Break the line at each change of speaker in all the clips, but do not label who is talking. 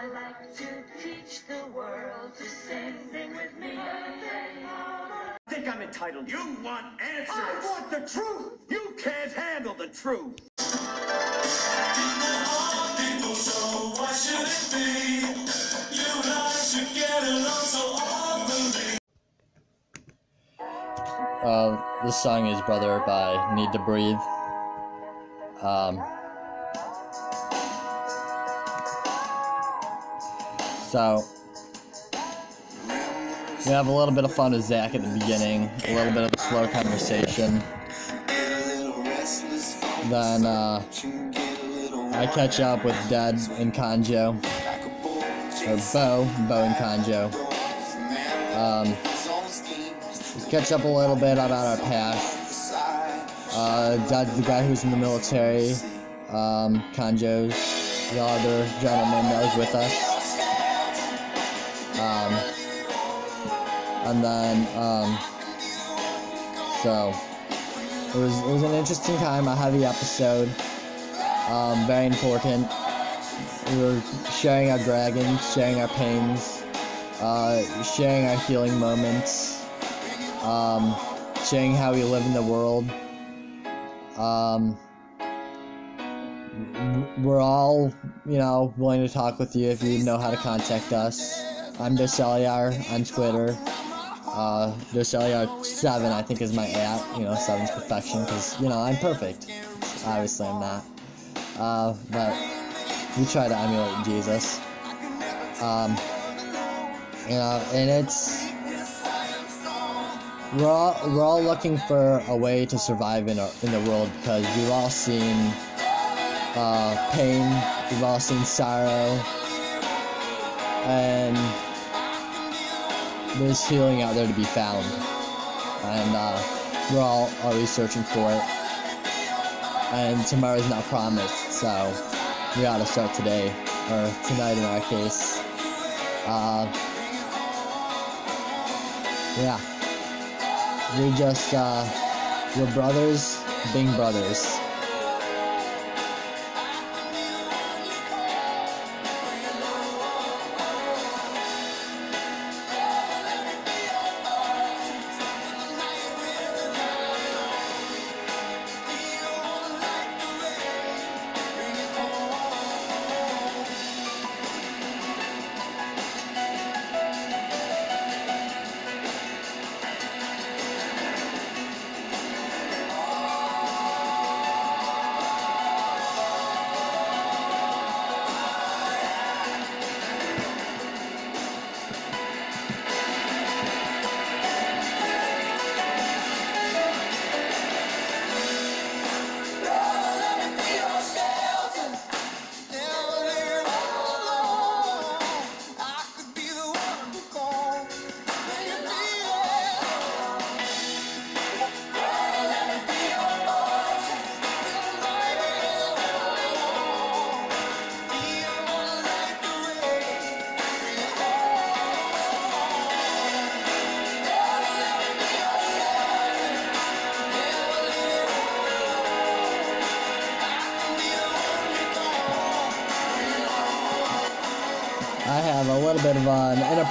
I like to teach the world to sing. Sing with me.
I think I'm entitled.
You want answers.
I want the truth. You can't handle the truth.
Uh, this song is Brother by Need to Breathe. Um, so, we have a little bit of fun with Zack at the beginning, a little bit of a slow conversation. Then, uh, I catch up with Dead and Conejo, or Bo, Bo and Conejo. Um, catch up a little bit about our past. Uh, Dad's the guy who's in the military. Um, Conejo's the other gentleman that was with us. And then, um, so it was it was an interesting time, a heavy episode. Um, very important. We were sharing our dragons, sharing our pains, uh, sharing our healing moments um, sharing how we live in the world. Um, we're all, you know, willing to talk with you if you know how to contact us. I'm Doceliar on Twitter. Uh, Doceliar7, I think, is my at. You know, 7's perfection because, you know, I'm perfect. Obviously, I'm not. Uh, but we try to emulate Jesus. Um, you know, and it's we're all we're all looking for a way to survive in our, in the world because we've all seen uh, pain, we've all seen sorrow, and there's healing out there to be found, and uh, we're all always searching for it. And tomorrow's not promised, so we gotta start today or tonight in our case. Uh, yeah We're just uh, we're brothers being brothers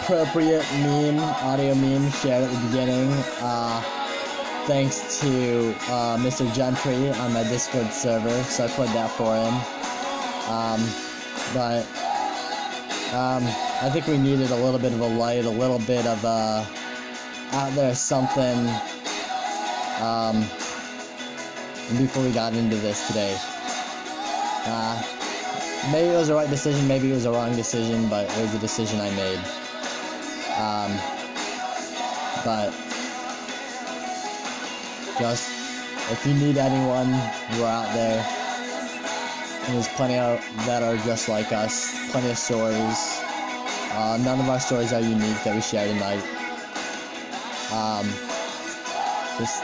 an inappropriate meme, audio meme shared at the beginning. Uh, thanks to uh, Mr. Gentry on my Discord server, so I played that for him. Um, but um, I think we needed a little bit of a light, a little bit of a out there something um, before we got into this today. Uh, maybe it was the right decision, maybe it was a wrong decision, but it was a decision I made. Um, but just if you need anyone, we're out there. And there's plenty of that are just like us. Plenty of stories. Uh, none of our stories are unique that we share tonight. Um, just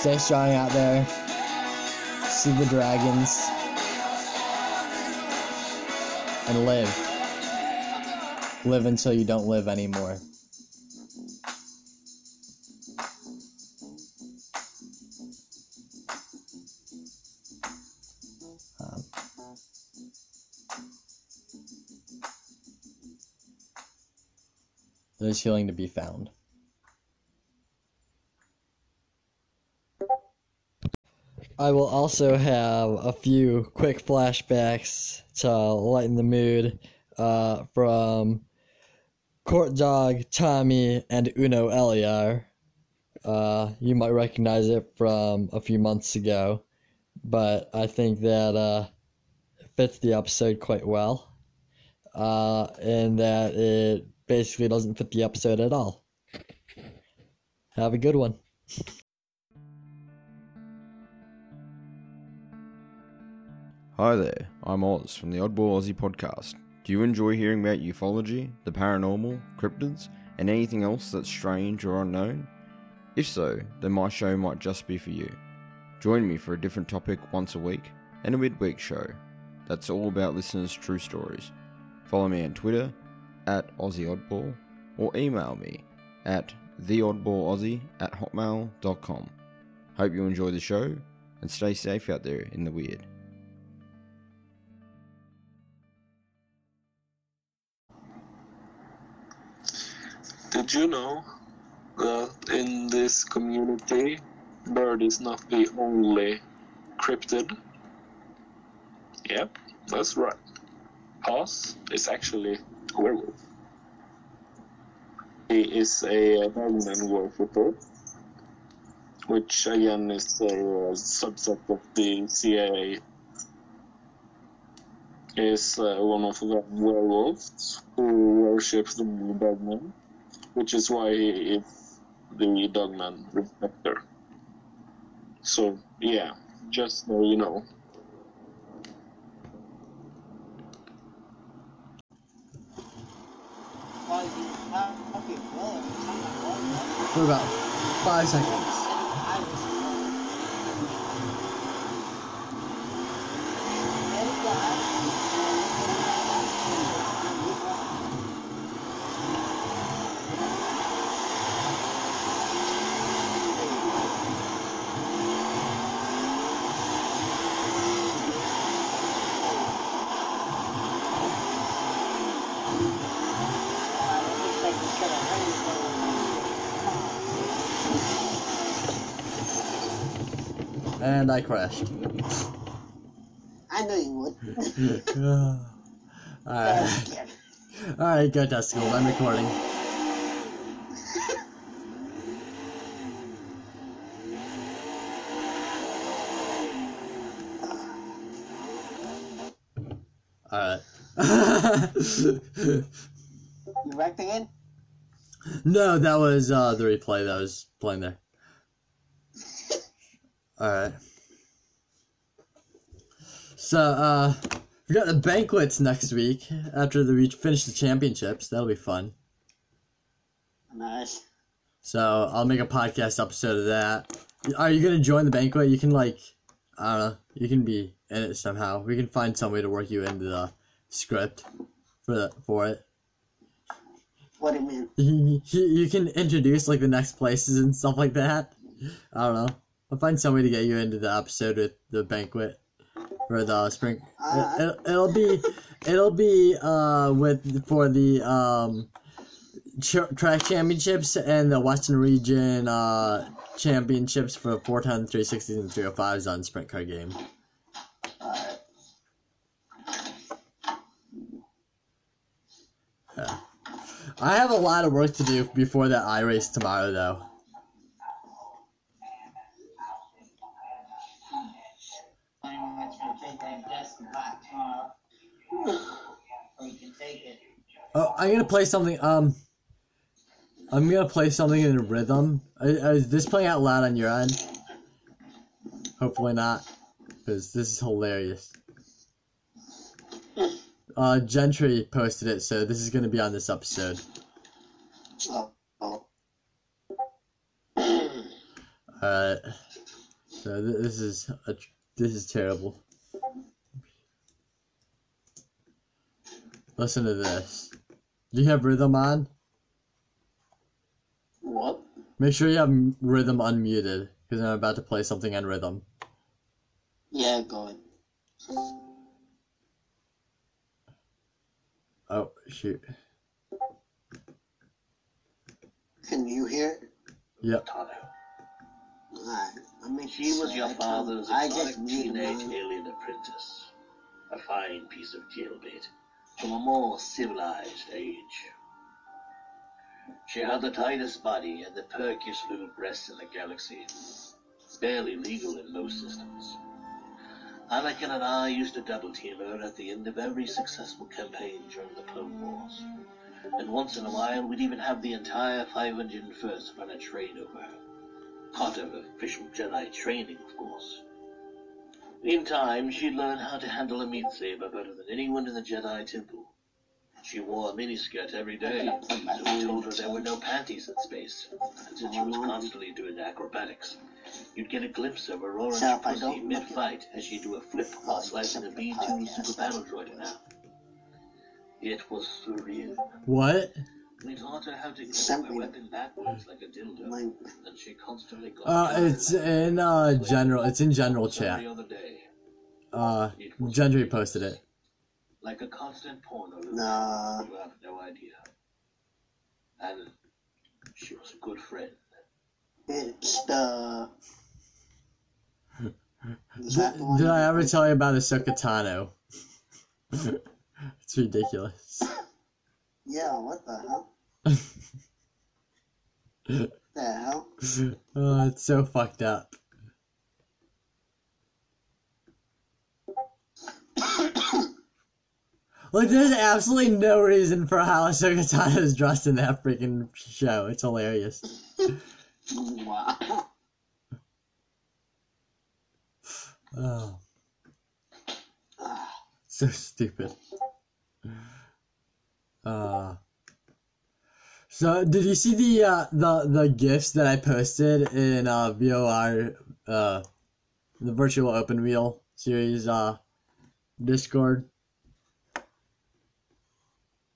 stay strong out there. See the dragons and live live until you don't live anymore. Um, there's healing to be found. I will also have a few quick flashbacks to lighten the mood uh, from Courtdog, Tommy, and Uno Eliar. Uh, you might recognize it from a few months ago, but I think that uh, fits the episode quite well, uh, in that it basically doesn't fit the episode at all. Have a good one.
Hi there, I'm Oz from the Oddball Aussie podcast. Do you enjoy hearing about ufology, the paranormal, cryptids, and anything else that's strange or unknown? If so, then my show might just be for you. Join me for a different topic once a week and a midweek show that's all about listeners' true stories. Follow me on Twitter at AussieOddball or email me at theoddballaussie at hotmail.com. Hope you enjoy the show and stay safe out there in the weird.
Did you know that in this community, bird is not the only cryptid? Yep, that's right. Haas is actually a werewolf. He is a Dogman worshipper, which again is a uh, subset of the CIA. Is uh, one of the werewolves who worships the Dogman which is why he is the Dogman respecter. So yeah, just so you know.
For about five seconds. And I crashed.
I know you would.
Alright. Alright, go testicles. I'm recording. Alright.
You wrecked again?
no, that was uh, the replay that was playing there. Alright. So, uh, we got the banquets next week after the, we finish the championships. That'll be fun.
Nice.
So I'll make a podcast episode of that. Are you gonna join the banquet? You can like, I don't know. You can be in it somehow. We can find some way to work you into the script for the, for it.
What do you mean?
You, you, you can introduce like the next places and stuff like that. I don't know. I'll find some way to get you into the episode with the banquet for the spring.
Uh,
It, will it'll be it'll be uh with for the um ch- track championships and the Western Region uh championships for 410, 360s, and 305s on sprint car game. Yeah. I have a lot of work to do before that I race tomorrow though. Oh, I'm gonna play something. Um, I'm gonna play something in Rythm. Is, is this playing out loud on your end? Hopefully not, because this is hilarious. Uh, Gentry posted it, so this is gonna be on this episode. Alright. So th- this is a, this is terrible. Listen to this. Do you have Rythm on?
What?
Make sure you have Rythm unmuted, because I'm about to play something on Rythm.
Yeah, go ahead.
Oh shoot.
Can you hear it?
Yep.
Tano.
Alright, I mean,
She was your father's
I
exotic
just muted
teenage alien apprentice. A fine piece of jailbait from a more civilized age. She had the tightest body and the perkiest little breasts in the galaxy. Barely legal in most systems. Anakin and I used to double team her at the end of every successful campaign during the Clone Wars. And once in a while, we'd even have the entire 501st run a train over her. Part of official Jedi training, of course. In time, she'd learn how to handle a meat saber better than anyone in the Jedi Temple. She wore a miniskirt every day, so we told her there were no panties in space. And since she was constantly doing acrobatics, you'd get a glimpse of her orange
So if I
pussy
don't look at-
mid-fight as she'd do a flip while slicing a B-2 Super Battle Droid in half. It was surreal.
What?
We taught her how to grip her weapon backwards like a dildo,
Like,
and she constantly got
Uh, it's in uh general. It's in general
So every
chat.
other day,
Uh, Gentry posted it.
like a constant porno
nah.
You have no idea. And she was a good friend.
It's the. The?
Did I ever tell you about Ahsoka Tano? it's ridiculous.
Yeah, what the hell? The hell?
Oh, it's so fucked up. Like, there's absolutely no reason for how Ahsoka Tano is dressed in that freaking show. It's hilarious.
Wow.
Oh. So stupid. Uh. So did you see the uh, the the gifs that I posted in uh VOR uh the virtual open wheel series uh Discord?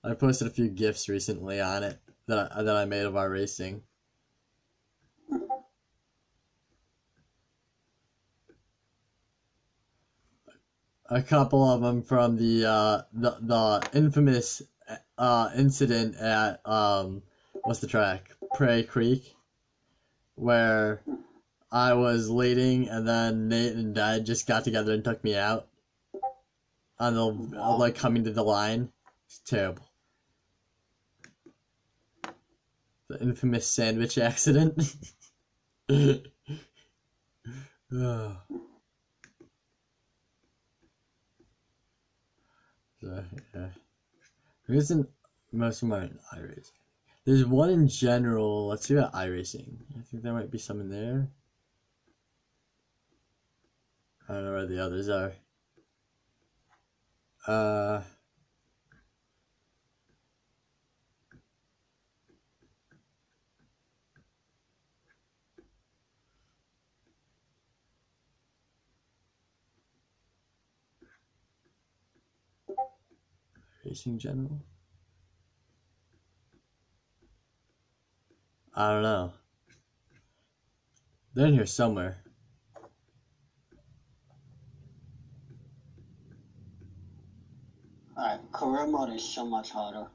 I posted a few gifts recently on it that I, that I made of our racing. a couple of them from the uh the, the infamous uh incident at um what's the track Prairie Creek where I was leading and then Nate and Dad just got together and took me out on the like coming to the line. It's terrible. The infamous sandwich accident. So, yeah. There isn't most in iRacing. There's one in general. Let's see about iRacing. I think there might be some in there. I don't know where the others are. Uh. Racing General? I don't know. They're in here somewhere.
Alright, career mode is so much harder.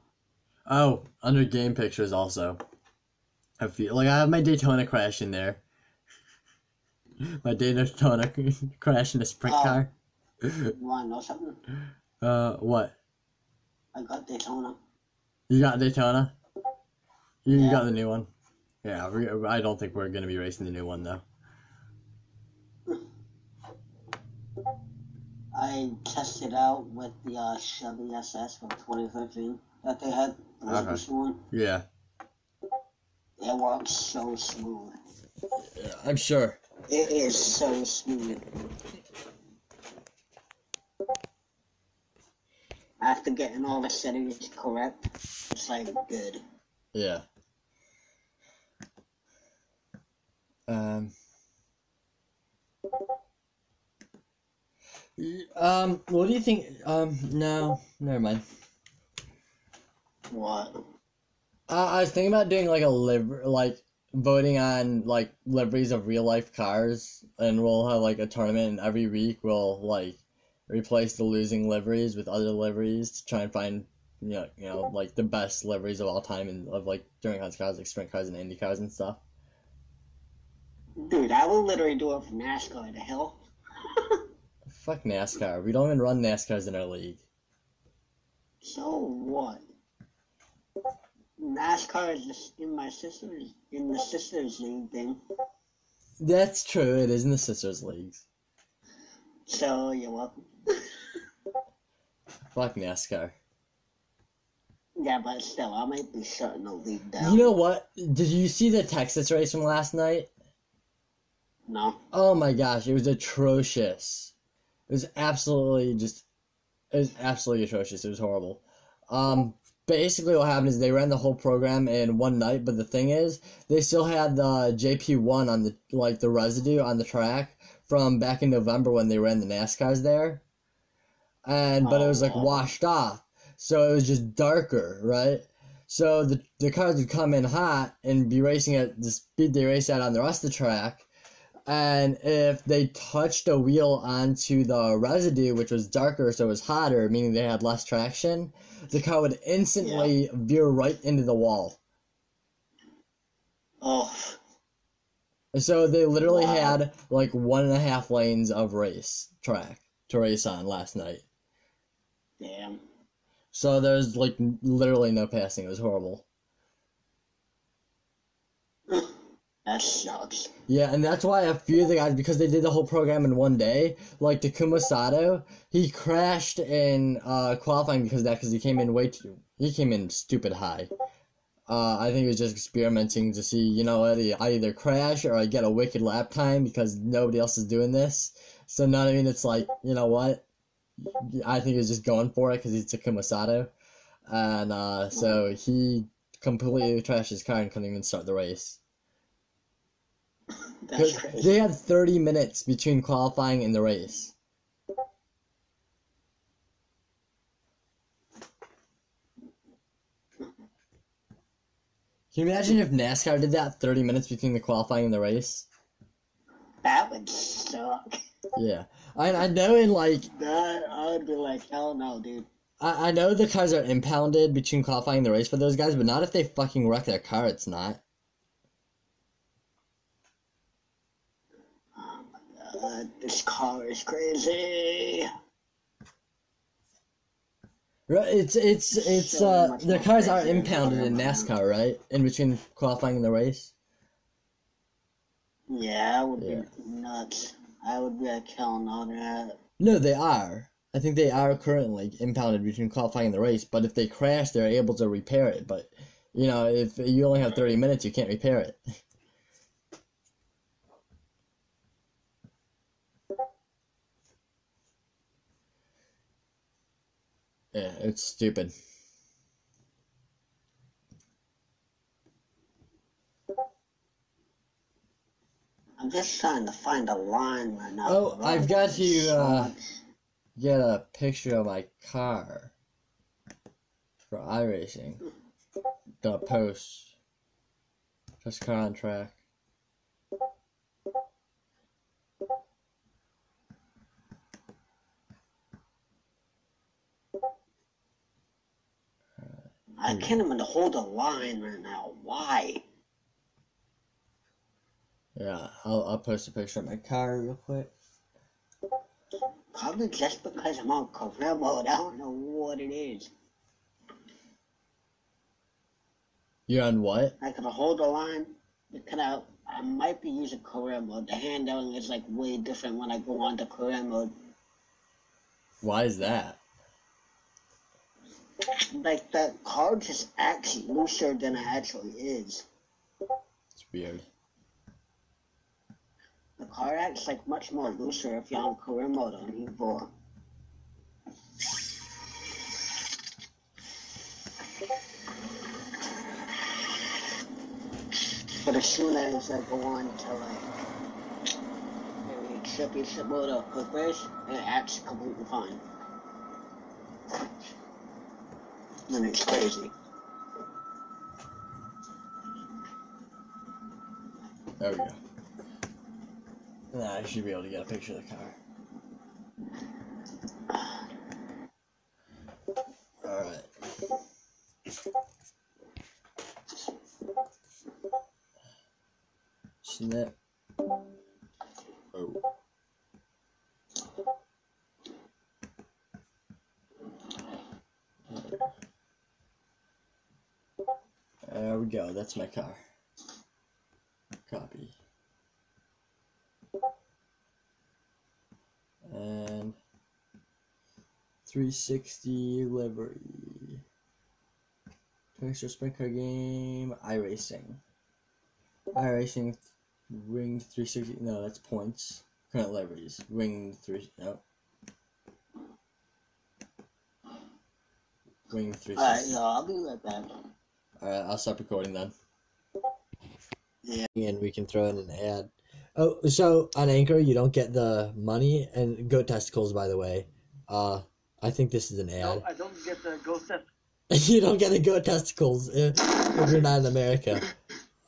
Oh, under game pictures also. I feel like I have my Daytona crash in there. My Daytona crash in a sprint
Oh.
car.
You wanna know something?
Uh, what?
I got Daytona.
You got Daytona? You, you
Yeah.
got the new one? Yeah, we, I don't think we're gonna be racing the new one though.
I tested out with the uh, Chevy SS from 2013 that they had. The
Okay.
one.
Yeah,
It works so smooth.
I'm sure.
It is so smooth. After getting all the settings correct, it's like good.
Yeah. Um. Um. What do you think? Um. No. Never mind.
What?
Uh, I was thinking about doing like a liv like voting on like liveries of real life cars, and we'll have like a tournament, and every week we'll like replace the losing liveries with other liveries to try and find you know, you know, like the best liveries of all time and of like during cars, cars like sprint cars and Indy cars and stuff.
Dude, I will literally do it for NASCAR. to hell?
Fuck NASCAR. We don't even run NASCARs in our league.
So what? NASCAR is just in my sister's in the sisters league thing.
That's true. It is in the sisters leagues.
So you're welcome.
Fuck NASCAR.
Yeah, but still, I might be shutting the league down.
You know what? Did you see the Texas race from last night?
No.
Oh my gosh, it was atrocious. It was absolutely just it was absolutely atrocious. It was horrible. Um basically what happened is they ran the whole program in one night, but the thing is, they still had the PJ1 on the like the residue on the track from back in November when they ran the NASCARs there. And but it was like
Oh.
washed off. So it was just darker, right? So the the cars would come in hot and be racing at the speed they race at on the rest of the track. And if they touched a wheel onto the residue, which was darker, so it was hotter, meaning they had less traction, the car would instantly veer right into the wall.
Oh,
so they literally
Wow.
had like one and a half lanes of race track to race on last night.
damn.
So there's like literally no passing. It was horrible.
That sucks.
Yeah, and that's why a few of the guys, because they did the whole program in one day, like Takuma Sato, he crashed in uh, qualifying because of that, because he came in way too, he came in stupid high. Uh, I think he was just experimenting to see, you know what, I either crash or I get a wicked lap time because nobody else is doing this. So, what I mean? It's like, you know what? I think he was just going for it because he's Takuma Sato. And uh, so he completely trashed his car and couldn't even start the race.
That's.
They had 30 minutes between qualifying and the race. Can you imagine if NASCAR did that 30 minutes between the qualifying and the race?
That would suck.
Yeah. I, I know in like,
That I would be like, hell no, dude.
I, I know the cars are impounded between qualifying and the race for those guys, but not if they fucking wreck their car, it's not.
Uh, this car is crazy.
Right, It's, it's, it's,
So
uh, their cars are impounded in. NASCAR, right? In between qualifying and the race?
Yeah, I would
Yeah.
be nuts. I would be like, hell no, that.
No, they are. I think they are currently impounded between qualifying and the race, but if they crash, they're able to repair it. But, you know, if you only have 30 minutes, you can't repair it. Yeah, it's stupid.
I'm just trying to find a line right now.
Oh, I've got to, uh, Get a picture of my car for iRacing. The post. Just car on track.
I hmm. can't even hold a line right now. Why?
Yeah, I'll, I'll post a picture of my car real quick.
Probably just because I'm on career mode. I don't know what it is.
You're on what?
I can hold a line because I, I might be using career mode. The handling is like way different when I go on to career mode.
Why is that?
Like the car just acts looser than it actually is.
It's weird.
The car acts like much more looser if you're on career mode on Evo. But as soon as I go on to like maybe championship mode or quick race, it acts completely fine. And it's crazy.
There we go. Nah, I should be able to get a picture of the car. That's my car. Copy. And 360 livery. Texture sprint car game. iRacing. iRacing ring 360. No, that's points. Current liveries. Ring 3. No. Ring 360.
Alright, yo, I'll be right back.
Alright, I'll stop recording then.
Yeah.
And we can throw in an ad. Oh, so on Anchor, you don't get the money and goat testicles, by the way. Uh, I think this is an ad.
No, I don't get the ghost test.
you don't get the goat testicles if, if you're not in America.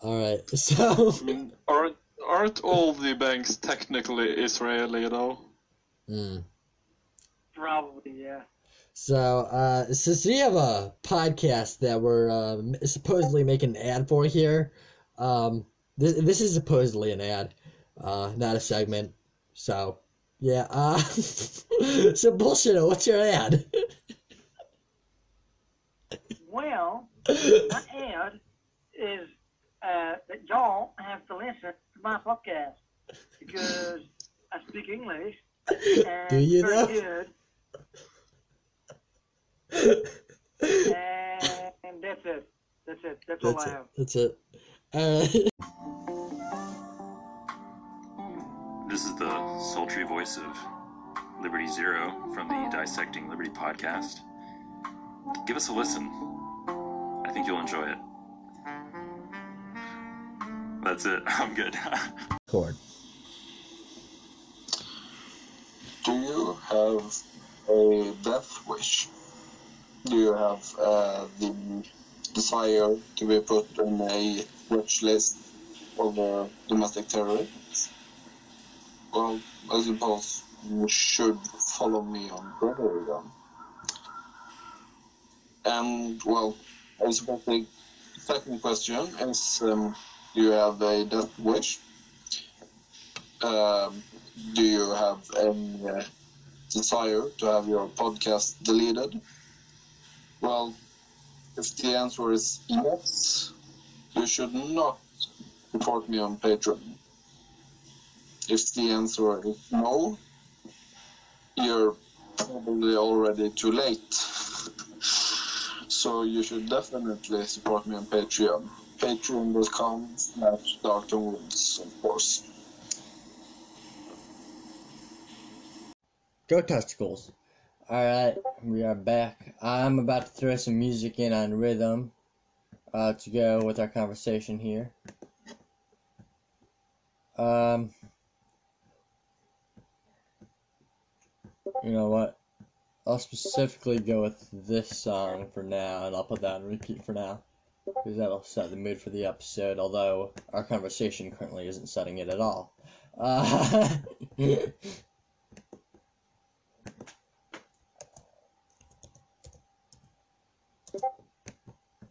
Alright, so.
I mean, aren't aren't all the banks technically Israeli though?
Hmm.
Probably, yeah.
So, uh, since we have a podcast that we're um, supposedly making an ad for here, um, this, this is supposedly an ad, uh, not a segment. So, yeah, uh, so bullshit, what's your ad?
Well, my ad is uh, that y'all have to listen to my podcast because I speak English and
Do you
very
know?
good. And that's it. That's it. That's, all
That's
I have.
that's it. Uh,
This is the sultry voice of Liberty Zero from the Dissecting Liberty podcast. Give us a listen. I think you'll enjoy it. That's it. I'm good.
Cord.
Do you have a death wish? Do you have uh, the desire to be put on a watch list of uh, domestic terrorists? Well, I suppose you should follow me on Twitter then. And, well, I suppose the second question is um, do you have a death wish? Um, do you have any uh, desire to have your podcast deleted? Well, if the answer is yes, you should not support me on Patreon. If the answer is no, you're probably already too late. so you should definitely support me on Patreon. Patreon.com slash DarkTomWoods, of course.
Go testicles. Alright, we are back. I'm about to throw some music in on Rythm uh, to go with our conversation here. Um, you know what? I'll specifically go with this song for now, and I'll put that on repeat for now. Because that'll set the mood for the episode, although our conversation currently isn't setting it at all. Uh,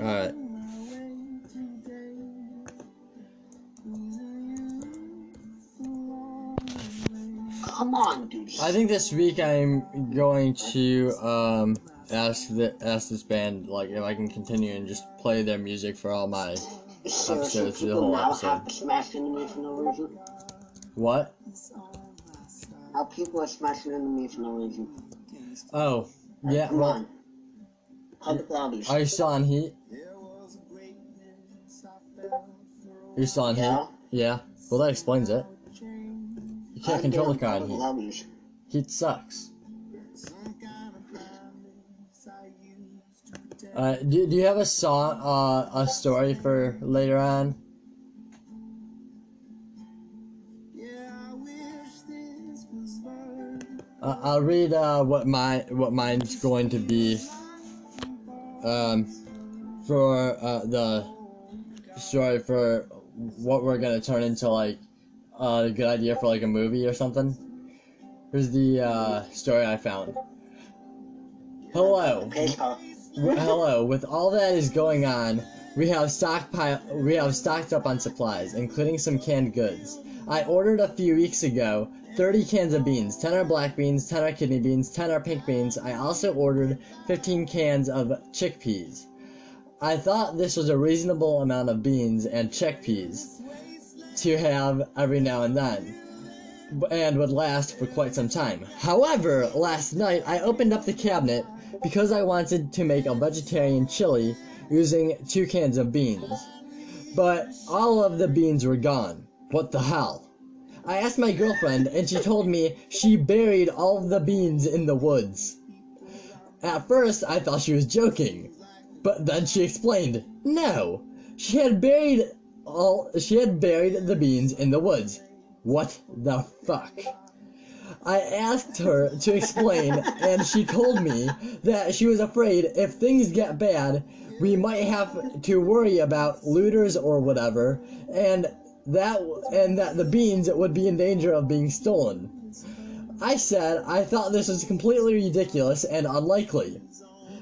Alright.
Come on, dude.
I think this week I'm going to um ask the ask this band like if I can continue and just play their music for all my
Seriously,
episodes, the
people
whole episode.
have smashed enemies for no
what?
How people are smashing enemies for no reason.
Oh, yeah.
Come
Well,
on. Lobbies.
are you still on heat? Are You're still on heat?
Yeah.
Yeah. Well, that explains it. You can't control the car
Public
heat. Heat sucks. Uh, do, do you have a song, uh, a story for later on? Uh, I'll read uh, what my what mine's going to be. Um, for uh, the story for what we're gonna turn into like uh, a good idea for like a movie or something. Here's the uh, story I found. Hello. Hello. With all that is going on, we have stockpile. We have stocked up on supplies, including some canned goods. I ordered a few weeks ago 30 cans of beans. 10 are black beans, 10 are kidney beans, 10 are pink beans. I also ordered 15 cans of chickpeas. I thought this was a reasonable amount of beans and chickpeas to have every now and then and would last for quite some time. However, last night I opened up the cabinet because I wanted to make a vegetarian chili using two cans of beans. But all of the beans were gone. What the hell? I asked my girlfriend and she told me she buried all the beans in the woods. At first I thought she was joking, but then she explained, no, she had buried all she had buried the beans in the woods. What the fuck? I asked her to explain, and she told me that she was afraid if things get bad, we might have to worry about looters or whatever, and that and that the beans would be in danger of being stolen. I said I thought this was completely ridiculous and unlikely.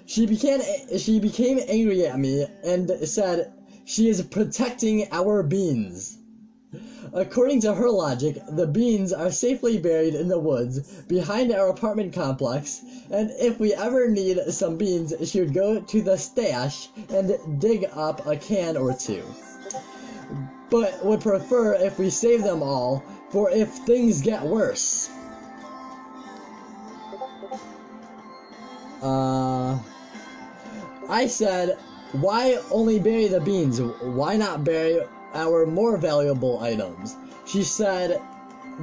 She became she became angry at me and said she is protecting our beans. According to her logic, the beans are safely buried in the woods behind our apartment complex, and if we ever need some beans, she would go to the stash and dig up a can or two. But would prefer if we save them all for if things get worse. Uh, I said, why only bury the beans? Why not bury our more valuable items? She said,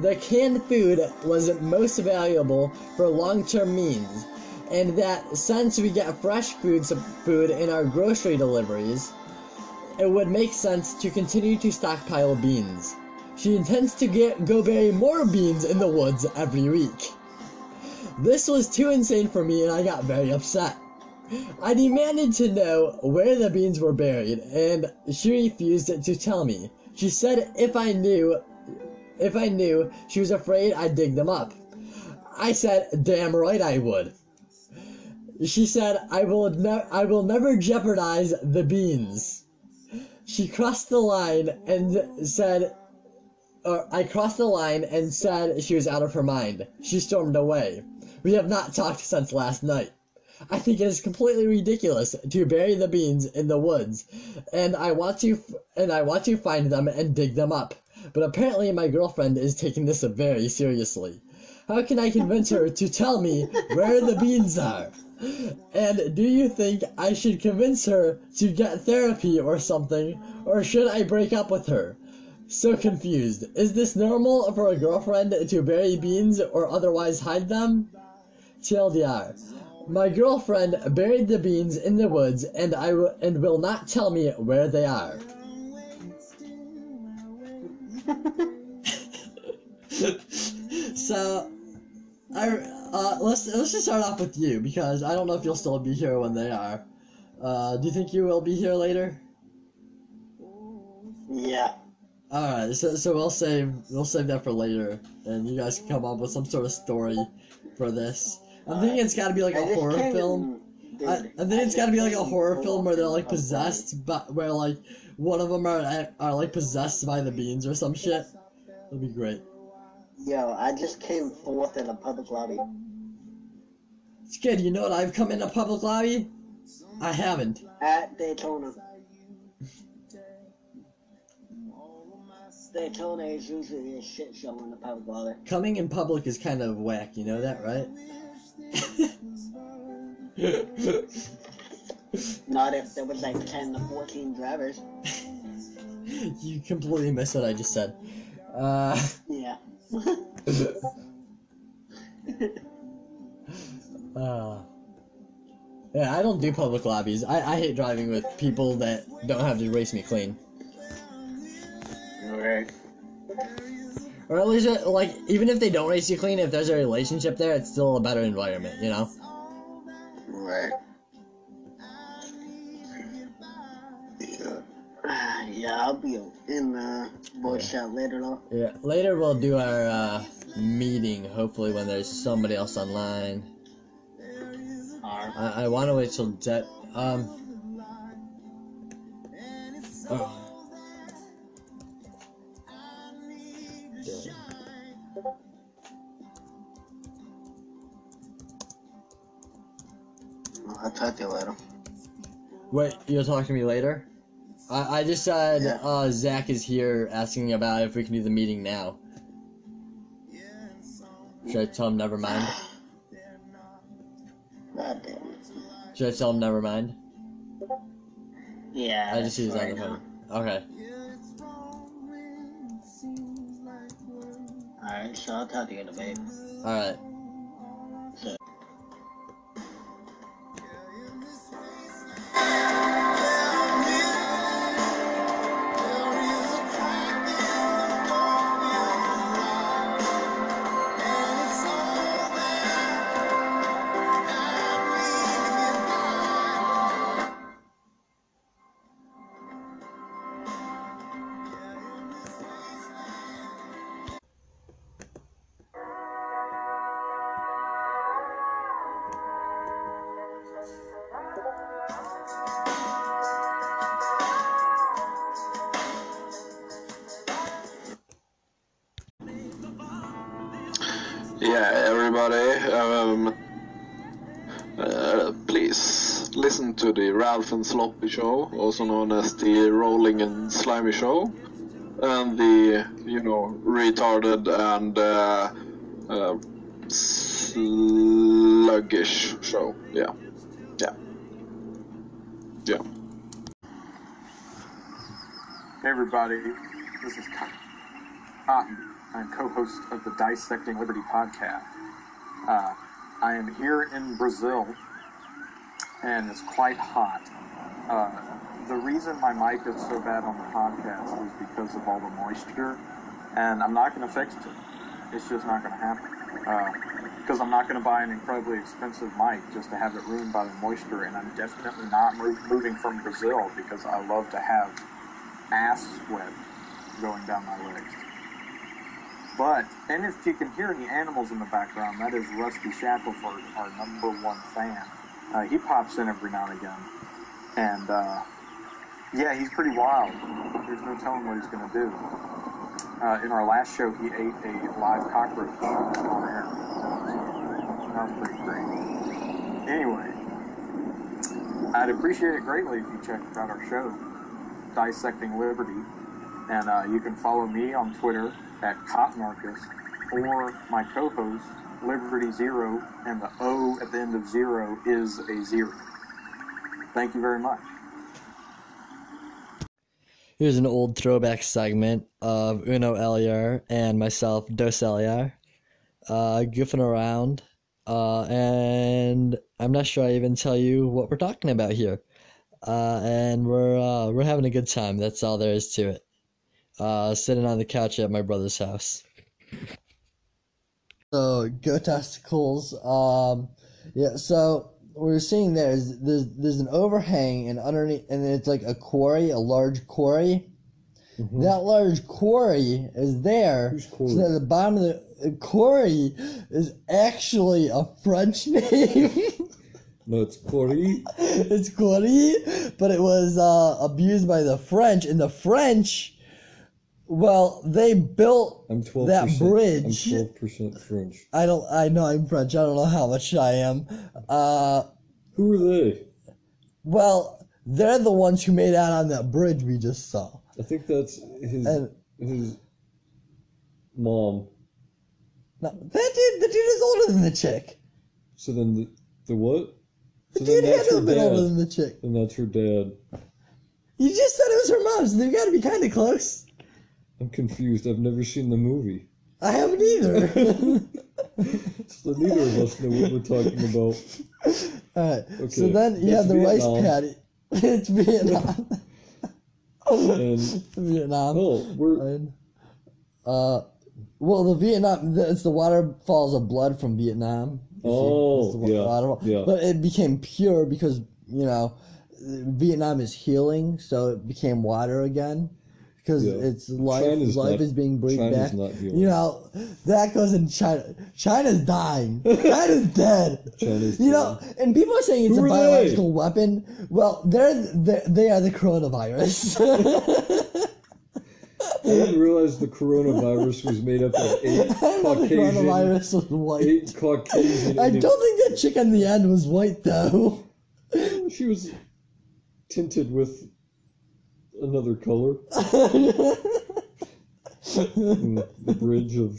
the canned food was most valuable for long-term means, and that since we get fresh food, food in our grocery deliveries, it would make sense to continue to stockpile beans. She intends to get, go bury more beans in the woods every week. This was too insane for me and I got very upset. I demanded to know where the beans were buried and she refused to tell me. She said if I knew if I knew, she was afraid I'd dig them up. I said, damn right I would. She said, I will, ne- I will never jeopardize the beans. She crossed the line and said, or I crossed the line and said she was out of her mind. She stormed away. We have not talked since last night. I think it is completely ridiculous to bury the beans in the woods, and I want to and I want to find them and dig them up. But apparently my girlfriend is taking this very seriously. How can I convince her to tell me where the beans are? And do you think I should convince her to get therapy or something, or should I break up with her? So confused. Is this normal for a girlfriend to bury beans or otherwise hide them? TLDR. My girlfriend buried the beans in the woods and I w- and will not tell me where they are. so, I uh, let's let's just start off with you because I don't know if you'll still be here when they are. Uh, do you think you will be here later?
Yeah.
All right, so so we'll save we'll save that for later, and you guys can come up with some sort of story for this. I'm thinking it's got to be like
I
a horror film.
in-
I, I think it's got to be like a horror film where they're like
forth in a public
possessed, but where like one of them are are like possessed by the beans or some shit. That'd be great.
Yo, I just came forth in a public lobby.
It's good. You know what? I've come in a public lobby. I haven't.
At Daytona. Daytona is usually a shit show in the public lobby.
Coming in public is kind of whack. You know that, right?
Not if there was like 10 to 14 drivers.
you completely missed what I just said. Uh,
Yeah.
Uh, Yeah, I don't do public lobbies. I, I hate driving with people that don't have to race me clean.
Right.
Or at least, uh, like, even if they don't race you clean, if there's a relationship there, it's still a better environment, you know?
Right. Yeah, I'll be in the voice chat later though.
Yeah. Later we'll do our uh, meeting, hopefully, when there's somebody else online. I, I want to wait till Jet. Um. Oh.
I'll talk to you later.
Wait, you'll talk to me later? I, I just said
Yeah.
uh, Zack is here asking about if we can do the meeting now. Should I tell him never mind?
God damn.
Should I tell him never mind?
Yeah.
I just see his
right
the
now.
phone. Okay.
Alright, so I'll talk to you in a bit.
Alright.
And Sloppy Show, also known as the Rolling and Slimy Show, and the, you know, retarded and uh, uh, sluggish show. Yeah, yeah, yeah.
Hey everybody, this is Cotton. I'm co-host of the Dissecting Liberty podcast. Uh, I am here in Brazil, and it's quite hot. Uh, the reason my mic is so bad on the podcast is because of all the moisture, and I'm not going to fix it. It's just not going to happen. Because I'm not going to buy an incredibly expensive mic just to have it ruined by the moisture, and I'm definitely not mo- moving from Brazil because I love to have ass sweat going down my legs. But, and if you can hear any animals in the background, that is Rusty Shackelford, our number one fan. Uh, he pops in every now and again. And, uh, yeah, he's pretty wild. There's no telling what he's going to do. Uh, in our last show, he ate a live cockroach on air. That was pretty great. Anyway, I'd appreciate it greatly if you checked out our show, Dissecting Liberty. And uh, you can follow me on Twitter at Cottonarchist or my co-host Liberty Zero, and the O at the end of zero is a zero. Thank you very much.
Here's an old throwback segment of Uno LER and myself, Dos LER, uh, goofing around. Uh, and I'm not sure I even tell you what we're talking about here. Uh, and we're uh, we're having a good time. That's all there is to it. Uh, sitting on the couch at my brother's house. So go testicles. Um, yeah. So what we're seeing there is there's there's an overhang and underneath, and it's like a quarry, a large quarry. That large quarry is there. So at the bottom of the the quarry is actually a French name.
No, it's Corey.
it's quarry, but it was uh, abused by the French, and the French, well, they built
I'm twelve
that
bridge. I'm twelve percent French.
I don't. I know I'm French. I don't know how much I am. Uh,
Who are they?
well, they're the ones who made out on that bridge we just saw.
I think that's his
And
his mom.
no, that dude, the dude is older than the chick.
So then the the what?
The
So
dude had to have been older than the chick.
Then that's her dad.
You just said it was her mom, so they've got to be kind of close.
I'm confused. I've never seen the movie.
I haven't either.
So neither of us know what we're talking about.
Alright,
Okay.
so then you
that's
have the rice paddy. it's Vietnam.
And
Vietnam.
oh, we're
And, uh, well, the Vietnam, it's the waterfalls of blood from Vietnam. You?
Oh, yeah,
waterfall.
yeah.
But it became pure because, you know, Vietnam is healing, so it became water again. Because
Yeah.
its life,
China's
life
not-
is being breathed
China's
back. You know, that goes in China. China's dying. China's dead.
China's
You know, and people are saying it's
Who
a
are they?
biological weapon. Well, they're, they're they are the coronavirus.
I didn't realize the coronavirus was made up of eight
I know the coronavirus was white.
eight Caucasian.
I
Indian-
don't think that chick in the end was white though.
She was tinted with another color. The bridge of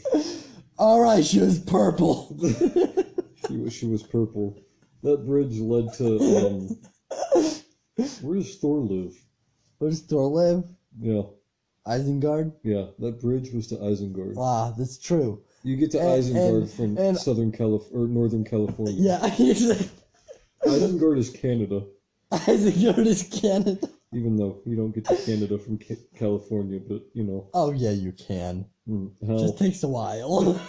All right, she was purple.
she was she was purple. That bridge led to um. Where does Thor live?
Where does Thor live?
Yeah,
Isengard.
yeah. That bridge was to Isengard.
Ah, that's true.
You get to
And-
Isengard
and-
from
and-
Southern Calif or Northern California.
Yeah,
Isengard is Canada,
Isengard is Canada.
Even though you don't get to Canada from Ca- California, but you know.
Oh yeah, you can.
Mm?
Just takes a while.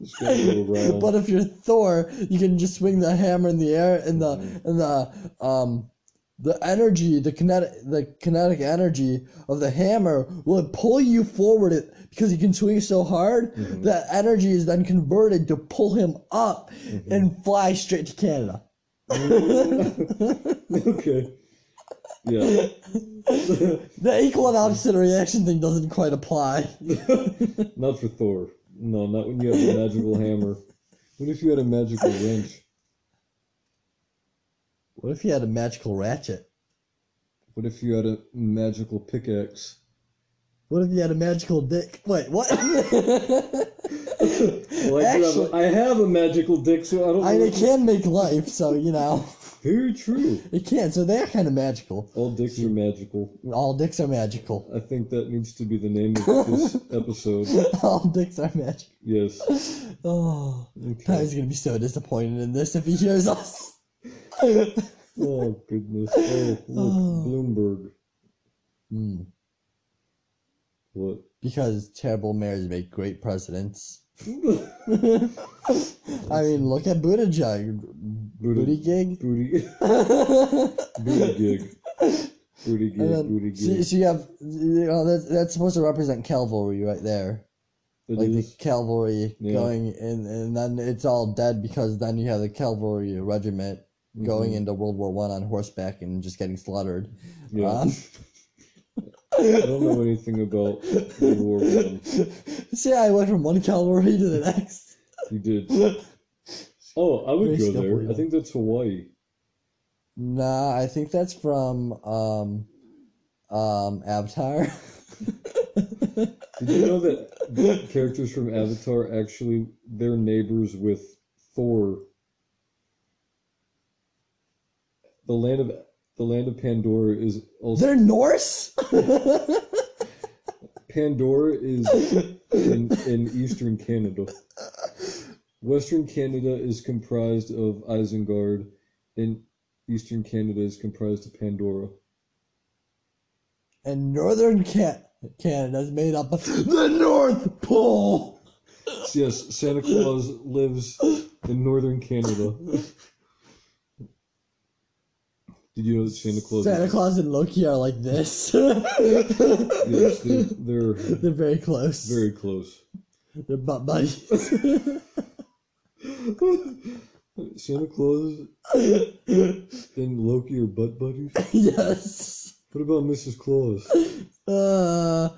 Just gotta go around.
but if you're Thor, you can just swing the hammer in the air, and the and the um the energy, the kinetic the kinetic energy of the hammer will pull you forward. It because you can swing so hard.
Mm-hmm.
That energy is then converted to pull him up
Mm-hmm.
and fly straight to Canada.
okay. Yeah.
The equal and opposite reaction thing doesn't quite apply.
not for Thor. No, not when you have a magical hammer. What if you had a magical wrench?
What if you had a magical ratchet?
What if you had a magical pickaxe?
What if you had a magical dick? Wait, what?
Well, I, do have a, I have a magical dick, so I don't know.
I it can make life, so you know.
Very true.
It can't, so they're kind of magical.
All dicks are magical.
All dicks are magical.
I think that needs to be the name of this episode.
All dicks are magical.
Yes.
Oh,
Okay.
Ty's gonna be so disappointed in this if he hears us.
Oh goodness. Oh look, Bloomberg.
Hmm.
What?
Because terrible mayors make great presidents. I mean, look at Buttigieg. Booty gig.
Booty. Booty gig. Booty gig.
Then,
Booty gig.
so you have, you know, that's, that's supposed to represent cavalry right there.
It
like
is.
the cavalry
Yeah.
going in, and then it's all dead because then you have the cavalry regiment going
Mhm.
into World War One on horseback and just getting slaughtered.
Yeah.
Um,
I don't know anything about World War One.
See, I went from one cavalry to the next.
You did. Oh, I would go there. I think that's Hawaii.
Nah, I think that's from um, um, Avatar.
Did you know that characters from Avatar actually they're neighbors with Thor? The land of the land of Pandora is also
They're Norse.
Pandora is in, in eastern Canada. Western Canada is comprised of Isengard, and eastern Canada is comprised of Pandora.
and northern Can- Canada is made up of the North Pole.
Yes, Santa Claus lives in northern Canada. Did you know that Santa Claus?
Santa Claus and Loki are like this.
Yes, they're, they're
They're very close.
very close.
They're butt buddies.
Santa Claus and Loki are butt buddies.
yes.
What about Mrs. Claus?
Uh,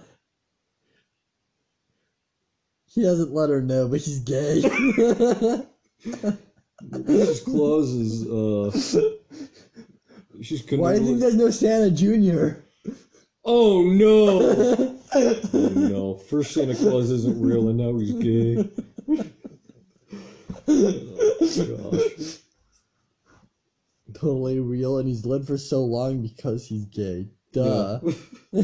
he hasn't let her know, but he's gay.
Mrs. Claus is uh, she's
Why do you think there's no Santa Junior?
Oh no! oh no! First Santa Claus isn't real, and now he's gay. Oh, gosh.
Totally real, and he's lived for so long because he's gay. Duh.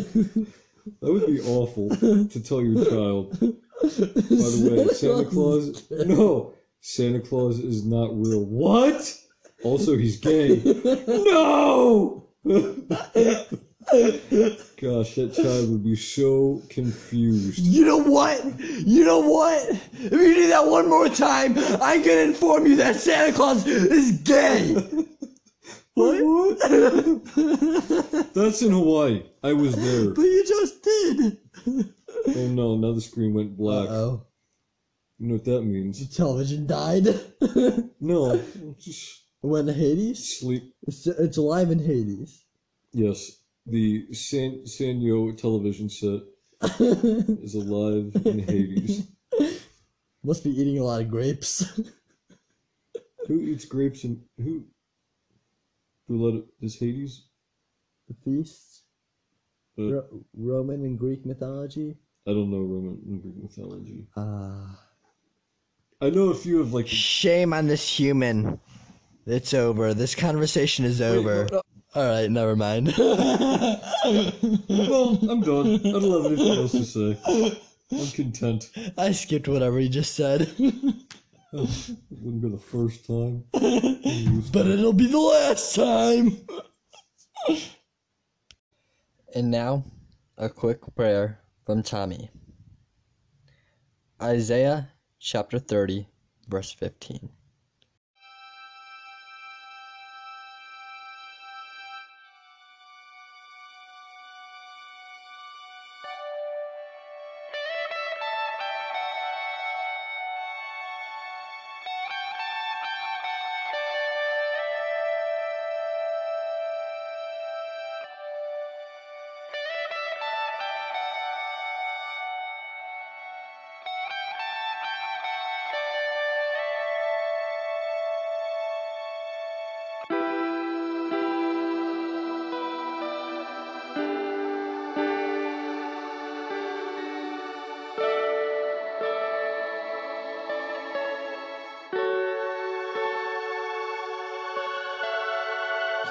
That would be awful to tell your child. By the way, Santa Claus. No, Santa Claus is not real. What? Also, he's gay. no! Gosh, that child would be so confused.
You know what? You know what? If you do that one more time, I'm gonna inform you that Santa Claus is gay.
What? That's in Hawaii. I was there.
But you just did.
Oh no, now the screen went black.
oh.
You know what that means?
The television died.
No, just
Went to Hades?
sleep.
It's, it's alive in Hades.
Yes, the San Sanyo television set is alive in Hades.
Must be eating a lot of grapes.
Who eats grapes and who? Who let it? Is Hades?
the feasts?
Uh,
Ro- Roman and Greek mythology?
I don't know Roman and Greek mythology.
Ah.
I know a few of like.
Shame on this human. It's over. This conversation is over.
uh,
Alright, never mind.
Well, I'm done. I don't have anything else to say. I'm content.
I skipped whatever you just said.
It wouldn't be the first time.
but it'll be the last time. and now, a quick prayer from Tommy. Isaiah chapter 30, verse 15.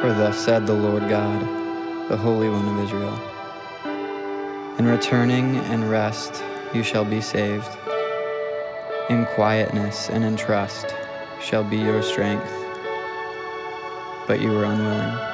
For thus said the Lord God, the Holy One of Israel In returning and rest you shall be saved. In quietness and in trust shall be your strength. But you were unwilling.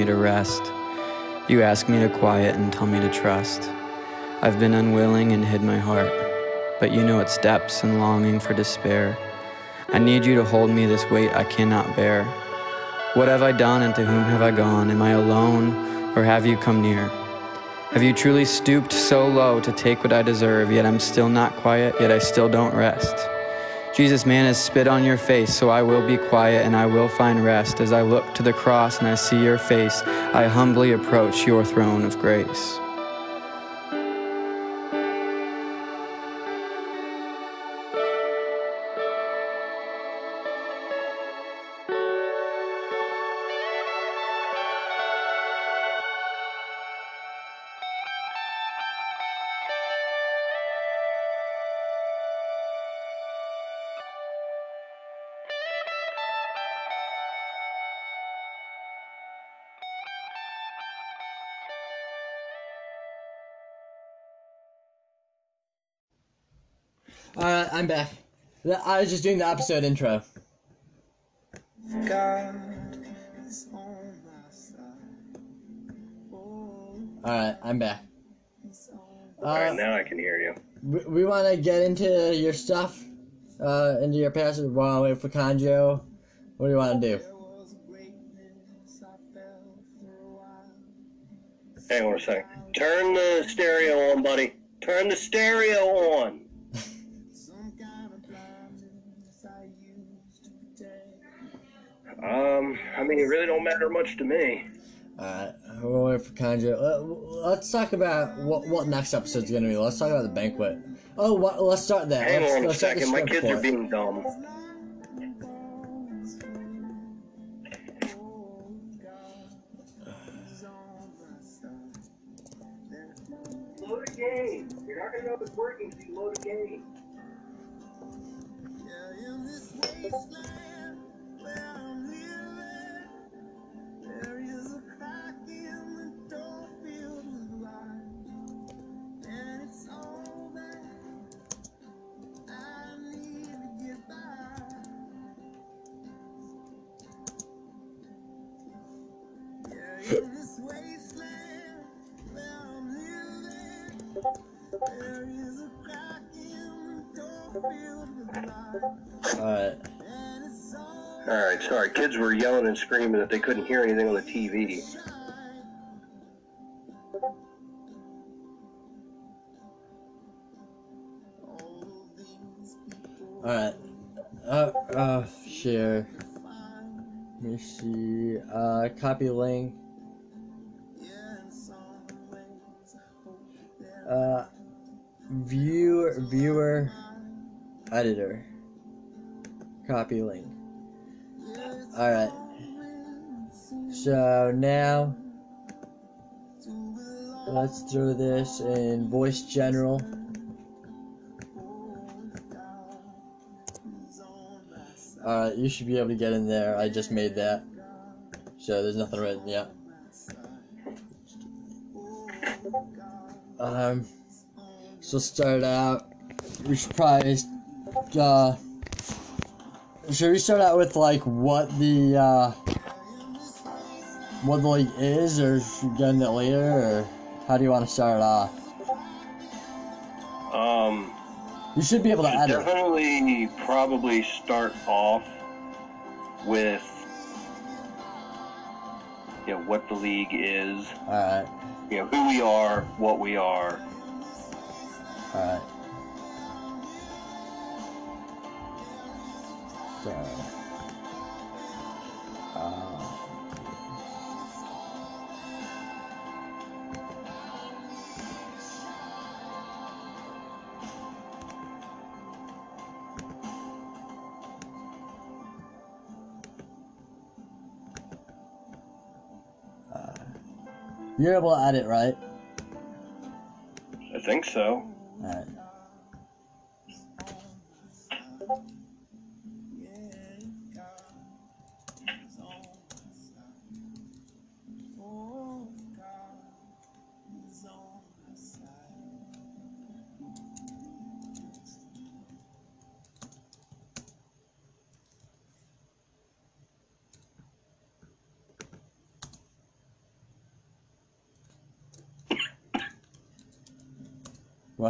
Me to rest. You ask me to quiet and tell me to trust. I've been unwilling and hid my heart, but you know its depths and longing for despair. I need you to hold me this weight I cannot bear. What have I done and to whom have I gone? Am I alone or have you come near? Have you truly stooped so low to take what I deserve, yet I'm still not quiet, yet I still don't rest? Jesus, man has spit on your face, so I will be quiet and I will find rest. As I look to the cross and I see your face, I humbly approach your throne of grace.
I was just doing the episode intro.
God is on my side. Oh,
Alright, I'm back.
he's
Alright,
Uh,
now I can hear you.
we, we want to get into your stuff, uh, into your past. We want to wait for Conejo. What do you want to do?
Hang on a second. Turn the stereo on, buddy. Turn the stereo on. Um, I mean, it really don't matter much to me.
Alright, we'll wait for Conejo. Uh, let's talk about what what next episode's gonna be. Let's talk about the banquet. Oh, what, let's start there.
Hang
let's,
on a
let's start the
second. My kids are
it.
being dumb. Load a game. You're not gonna know if it's working until you load a game.
Alright.
Alright, sorry. Kids were yelling and screaming that they couldn't hear anything on the TV.
Alright. Uh, uh, share. Let me see. Uh, copy link. Uh, viewer, viewer, editor. Copy link. Alright. So now, let's throw this in voice general. Alright, you should be able to get in there. I just made that. So there's nothing written yet. Um, so start out. We should probably, uh, should we start out with like what the, uh, what the league is, or should we get into it later, or how do you want to start off?
Um,
You should be able to edit.
definitely probably start off with you know what the league is,
Alright,
you know who we are, what we are.
alright. So, uh, uh, you're able to edit, right?
I think so.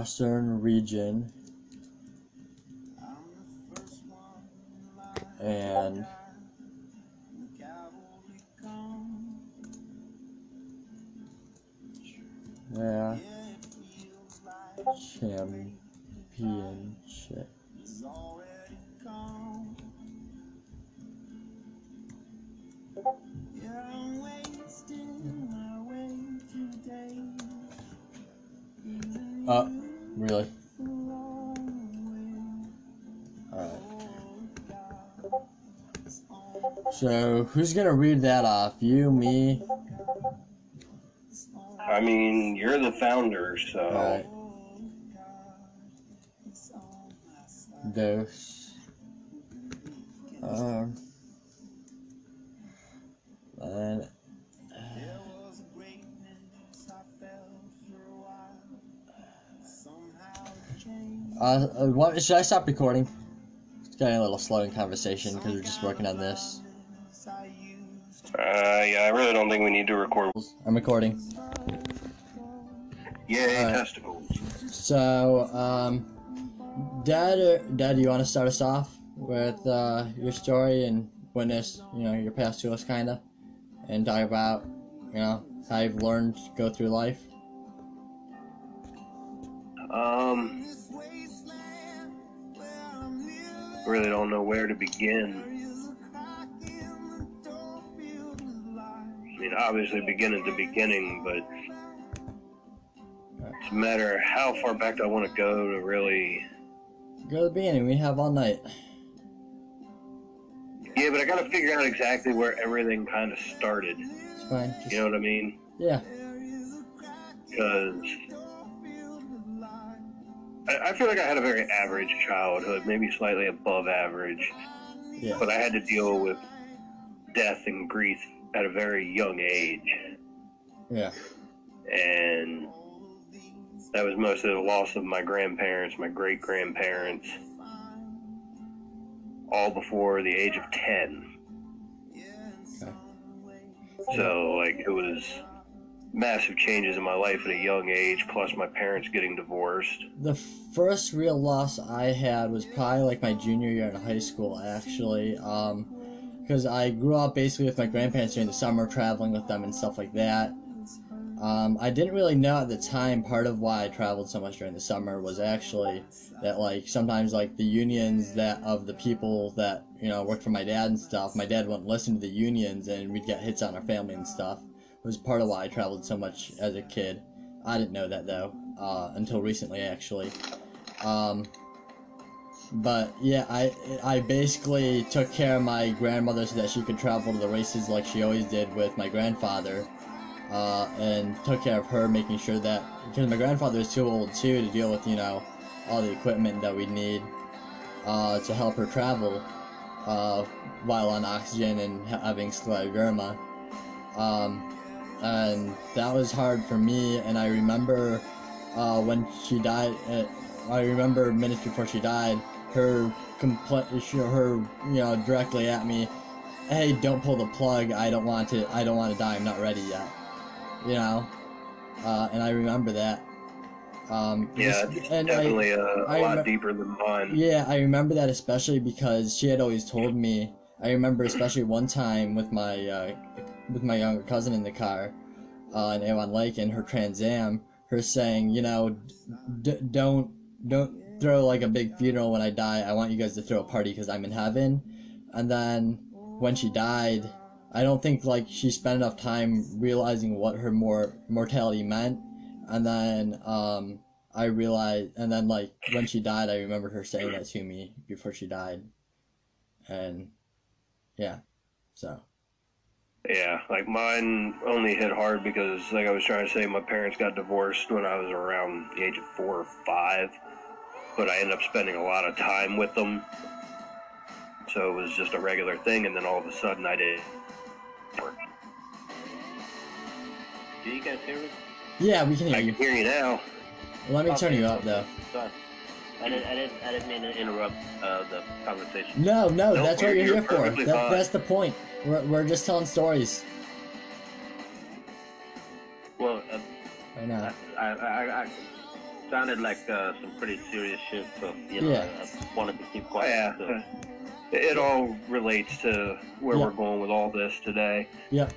Western region. And who's gonna read that off? You, me?
I mean, you're the founder, so.
Those. Um. And. Uh, uh, what, should I stop recording? It's getting a little slow in conversation because we're just working on this.
Uh, I really don't think we need to record.
I'm recording.
Yay,
Alright.
testicles.
So, um, Dad, or, Dad, do you want to start us off with uh, your story and witness, you know, your past to us, kind of, and talk about, you know, how you've learned to go through life?
Um, really don't know where to begin. I mean, obviously beginning at the beginning, but it's a matter of how far back do I want to go to really.
Go to the beginning. We have all night.
Yeah, but I got to figure out exactly where everything kind of started.
It's fine. Just,
You know what I mean?
yeah.
because I, I feel like I had a very average childhood, maybe slightly above average,
Yeah.
but I had to deal with death and grief at a very young age,
Yeah.
and that was mostly the loss of my grandparents, my great grandparents, all before the age of 10. Okay. So, like, it was massive changes in my life at a young age, plus my parents getting divorced.
The first real loss I had was probably like my junior year in high school, actually. Um, because I grew up basically with my grandparents during the summer, traveling with them and stuff like that. Um, I didn't really know at the time part of why I traveled so much during the summer was actually that like sometimes like the unions that of the people that you know worked for my dad and stuff, my dad wouldn't listen to the unions and we'd get hits on our family and stuff. It was part of why I traveled so much as a kid. I didn't know that though uh, until recently actually. Um, but yeah, I I basically took care of my grandmother so that she could travel to the races like she always did with my grandfather, uh, and took care of her, making sure that because my grandfather is too old too to deal with you know all the equipment that we need uh, to help her travel uh, while on oxygen and ha- having scleroderma. Um, and that was hard for me. And I remember uh, when she died. Uh, I remember minutes before she died, her compl- her you know directly at me, "Hey, don't pull the plug. I don't want to. I don't want to die. I'm not ready yet." You know, uh, and I remember that. Um,
Yeah,
and I-
definitely a, a
I
lot
remem-
deeper than mine.
yeah, I remember that especially because she had always told me. I remember especially one time with my uh, with my younger cousin in the car uh, in Avon Lake in her Trans Am, her saying, you know, d- don't don't throw like a big funeral when I die. I want you guys to throw a party because I'm in heaven. And then when she died, I don't think like she spent enough time realizing what her more mortality meant. And then um, I realized, and then like when she died, I remember her saying that to me before she died. And yeah, so
Yeah, like mine only hit hard because, like I was trying to say, my parents got divorced when I was around the age of four or five, but I ended up spending a lot of time with them. So it was just a regular thing, and then all of a sudden I did.
Do you guys hear me?
yeah, we can hear
I
you.
can hear you now.
Let me turn you up though.
Sorry. I didn't, I didn't, I didn't mean to interrupt uh, the conversation.
No, no,
Nope,
that's what
you're-
you're,
you're
here for. That, that's the point. We're, we're just telling stories
Well, uh,
right now.
I, I, I, I sounded like uh, some pretty serious shit, so you know,
Yeah.
I wanted to keep quiet.
Yeah,
so.
it all relates to where
Yeah.
we're going with all this today.
Yep.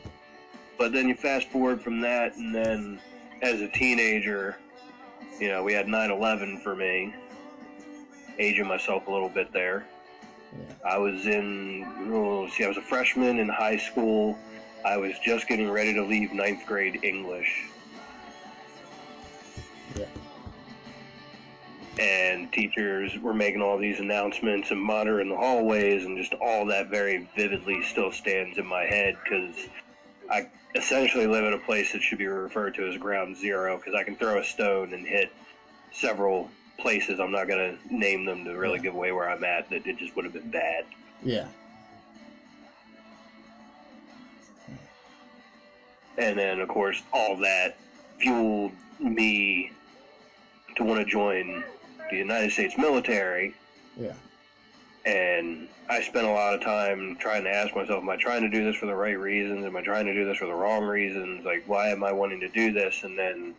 But then you fast forward from that, and then as a teenager, you know, we had 9 11 for me, aging myself a little bit there. Yeah. I was in, oh, see, I was a freshman in high school. I was just getting ready to leave ninth grade English.
Yeah.
And teachers were making all these announcements and monitoring the hallways, and just all that very vividly still stands in my head because I essentially live in a place that should be referred to as ground zero because I can throw a stone and hit several places. I'm not going to name them to really give away where I'm at. That it just would have been bad.
Yeah.
And then, of course, all that fueled me to want to join the United States military.
Yeah.
And I spent a lot of time trying to ask myself, am I trying to do this for the right reasons? Am I trying to do this for the wrong reasons? Like, why am I wanting to do this? And then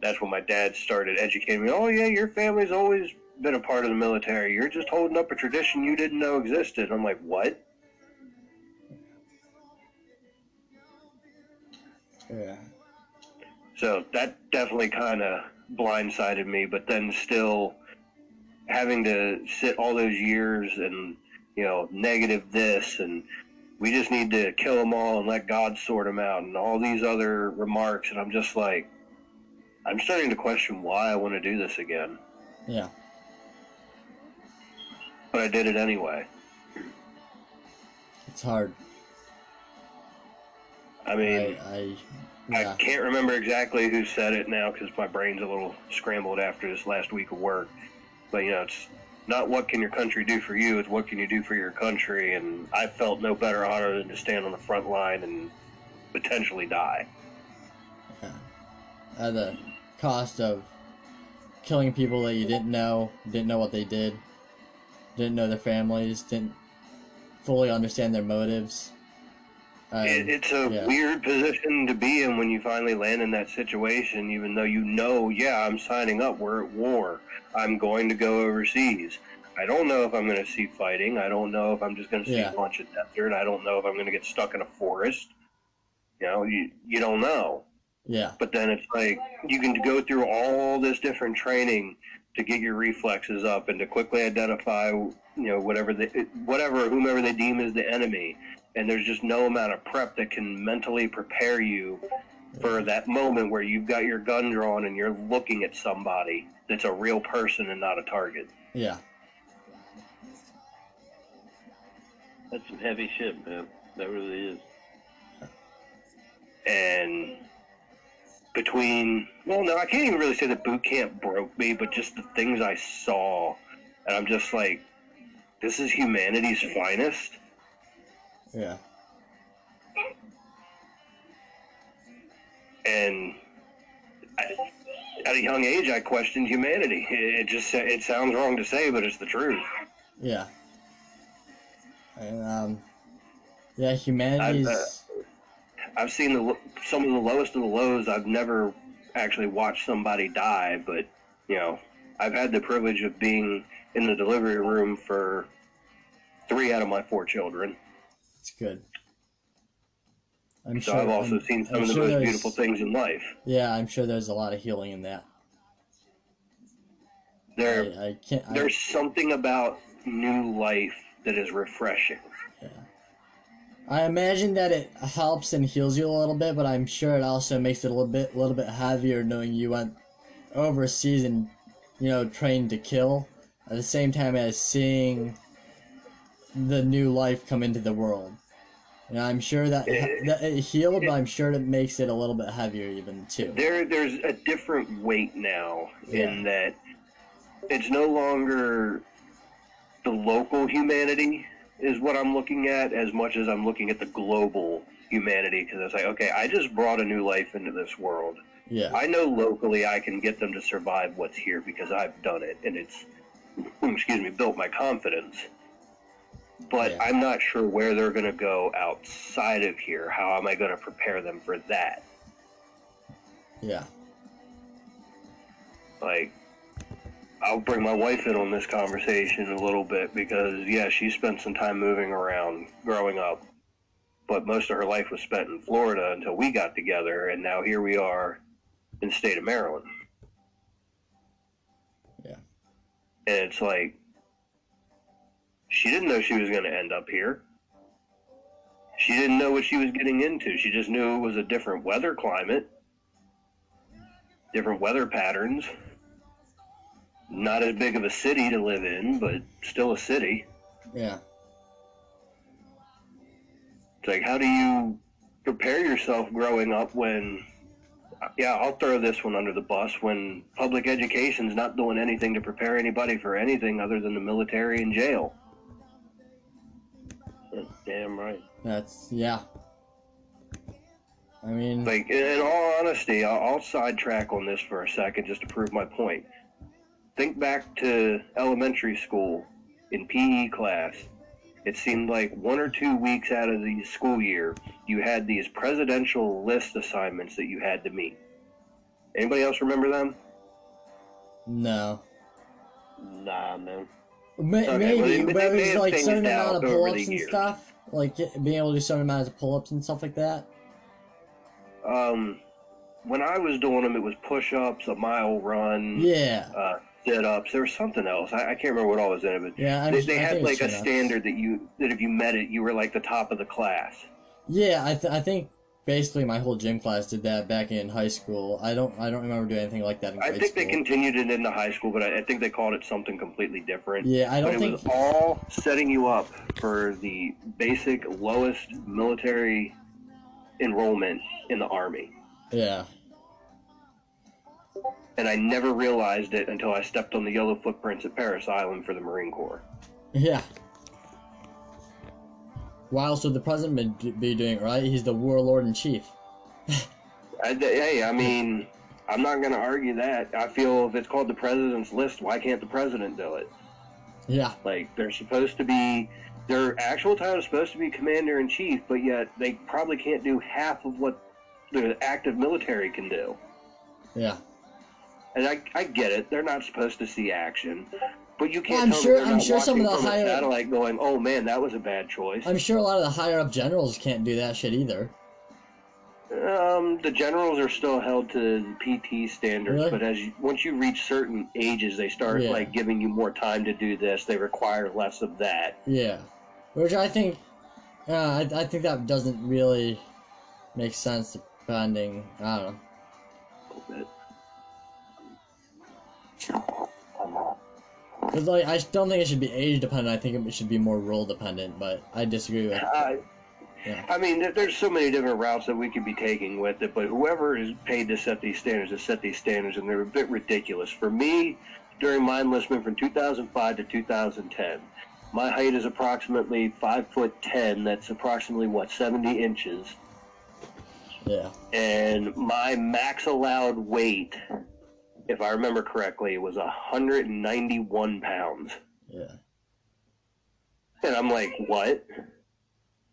that's when my dad started educating me. Oh yeah, your family's always been a part of the military. You're just holding up a tradition you didn't know existed. I'm like, what?
Yeah.
So that definitely kind of blindsided me. But then still having to sit all those years and you know negative this and we just need to kill them all and let God sort them out and all these other remarks. And I'm just like, I'm starting to question why I want to do this again.
Yeah.
But I did it anyway.
It's hard.
I mean,
I, I
I
yeah.
can't remember exactly who said it now because my brain's a little scrambled after this last week of work. But you know, it's not what can your country do for you; it's what can you do for your country. And I felt no better honor than to stand on the front line and potentially die.
At the cost of killing people that you didn't know, didn't know what they did, didn't know their families, didn't fully understand their motives. Um,
it, it's a
yeah.
weird position to be in when you finally land in that situation, even though you know, yeah, I'm signing up. We're at war. I'm going to go overseas. I don't know if I'm going to see fighting. I don't know if I'm just going to see
Yeah.
a bunch of desert. I don't know if I'm going to get stuck in a forest. You know, you, you don't know.
Yeah.
But then it's like you can go through all this different training to get your reflexes up and to quickly identify, you know, whatever they, whatever whomever they deem is the enemy. And there's just no amount of prep that can mentally prepare you for that moment where you've got your gun drawn and you're looking at somebody that's a real person and not a target.
Yeah.
That's some heavy shit, man. That really is.
and between well no i can't even really say that boot camp broke me but just the things i saw and i'm just like this is humanity's finest
Yeah.
and I, at a young age i questioned humanity it, it just it sounds wrong to say but it's the truth
Yeah. And um, yeah, humanity's
I've, uh, I've seen the some of the lowest of the lows. I've never actually watched somebody die, but you know, I've had the privilege of being in the delivery room for three out of my four children.
It's good. I'm
so
sure.
I've also
I'm-
seen some
I'm
of the
sure
most beautiful things in life.
Yeah, I'm sure there's a lot of healing in that.
There,
I, I can't. I,
there's something about new life that is refreshing.
I imagine that it helps and heals you a little bit, but I'm sure it also makes it a little bit, little bit heavier knowing you went overseas and, you know, trained to kill. At the same time as seeing the new life come into the world. And I'm sure that eh, that it healed, but eh. I'm sure it makes it a little bit heavier even too.
There, there's a different weight now in that it's no longer the local humanity is what I'm looking at as much as I'm looking at the global humanity because it's like, okay, I just brought a new life into this world.
Yeah.
I know locally I can get them to survive what's here because I've done it and it's, excuse me, built my confidence. But I'm not sure where they're going to go outside of here. How am I going to prepare them for that?
Yeah.
like I'll bring my wife in on this conversation a little bit because yeah, she spent some time moving around growing up, but most of her life was spent in Florida until we got together, and now here we are in the state of Maryland.
Yeah.
And it's like she didn't know she was going to end up here. She didn't know what she was getting into. She just knew it was a different weather climate, different weather patterns not as big of a city to live in, but still a city.
Yeah.
It's like, how do you prepare yourself growing up when, yeah, I'll throw this one under the bus, when public education's not doing anything to prepare anybody for anything other than the military and jail?
Damn right.
That's yeah. I mean,
Like, in in all honesty, I'll, I'll sidetrack on this for a second just to prove my point. Think back to elementary school in PE class. It seemed like one or two weeks out of the school year, you had these presidential list assignments that you had to meet. Anybody else remember them?
No.
Nah, man.
May-
Okay,
maybe,
well,
but
they
it was like certain amount of pull-ups and
years.
stuff, like being able to do certain amounts of pull-ups and stuff like that.
Um, when I was doing them, it was push-ups, a mile run,
Yeah.
uh, sit-ups. There was something else. I, I can't remember what all was in it, but
Yeah, I'm-
they, they
I
had like a standard that you that if you met it, you were like the top of the class.
Yeah, I, th- I think basically my whole gym class did that back in high school. I don't I don't remember doing anything like that in
I think
school.
they continued it into high school, but I, I think they called it something completely different.
Yeah, I don't
but it was all setting you up for the basic lowest military enrollment in the army.
Yeah.
And I never realized it until I stepped on the yellow footprints at Parris Island for the Marine Corps.
Yeah. Why else would the president be, doing it, right? He's the warlord in chief.
I, hey, I mean, I'm not going to argue that. I feel if it's called the president's list, why can't the president do it?
Yeah.
Like they're supposed to be, their actual title is supposed to be commander in chief, but yet they probably can't do half of what the active military can do.
Yeah.
And I, I get it; they're not supposed to see action, but you can't
Well, I'm sure- I'm sure some of the higher-
satellite going, "Oh man, that was a bad choice."
I'm sure a lot of the higher up generals can't do that shit either.
Um, the generals are still held to PT standards,
Really?
but as you, once you reach certain ages, they start
Yeah.
like giving you more time to do this. They require less of that.
Yeah. Which I think, uh, I, I think that doesn't really make sense depending, I don't know. Because like, I don't think it should be age dependent. I think it should be more role dependent. But I disagree with.
I,
Yeah.
I mean, there- there's so many different routes that we could be taking with it, but whoever is paid to set these standards has set these standards, and they're a bit ridiculous. For me, during my enlistment from 2005 to 2010, my height is approximately five foot ten. That's approximately what 70 inches,
Yeah.
and my max allowed weight, if I remember correctly, it was 191 pounds.
Yeah.
And I'm like, what?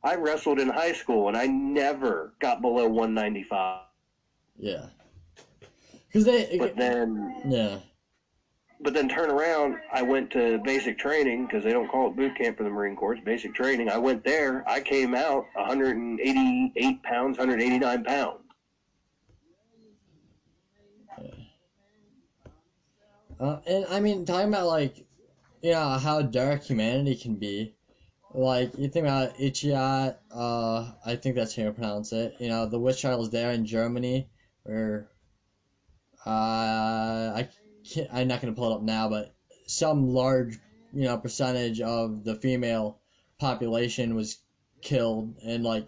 I wrestled in high school and I never got below 195.
Yeah. Because they.
But then,
Yeah.
but then turn around. I went to basic training because they don't call it boot camp for the Marine Corps. It's basic training. I went there. I came out 188 pounds, 189 pounds.
Uh, and I mean, talking about like, you know, how dark humanity can be. Like you think about Ichiat, uh, I think that's how you pronounce it. You know, the witch trials there in Germany, where, uh, I can't, I'm not gonna pull it up now, but some large, you know, percentage of the female population was killed, and like,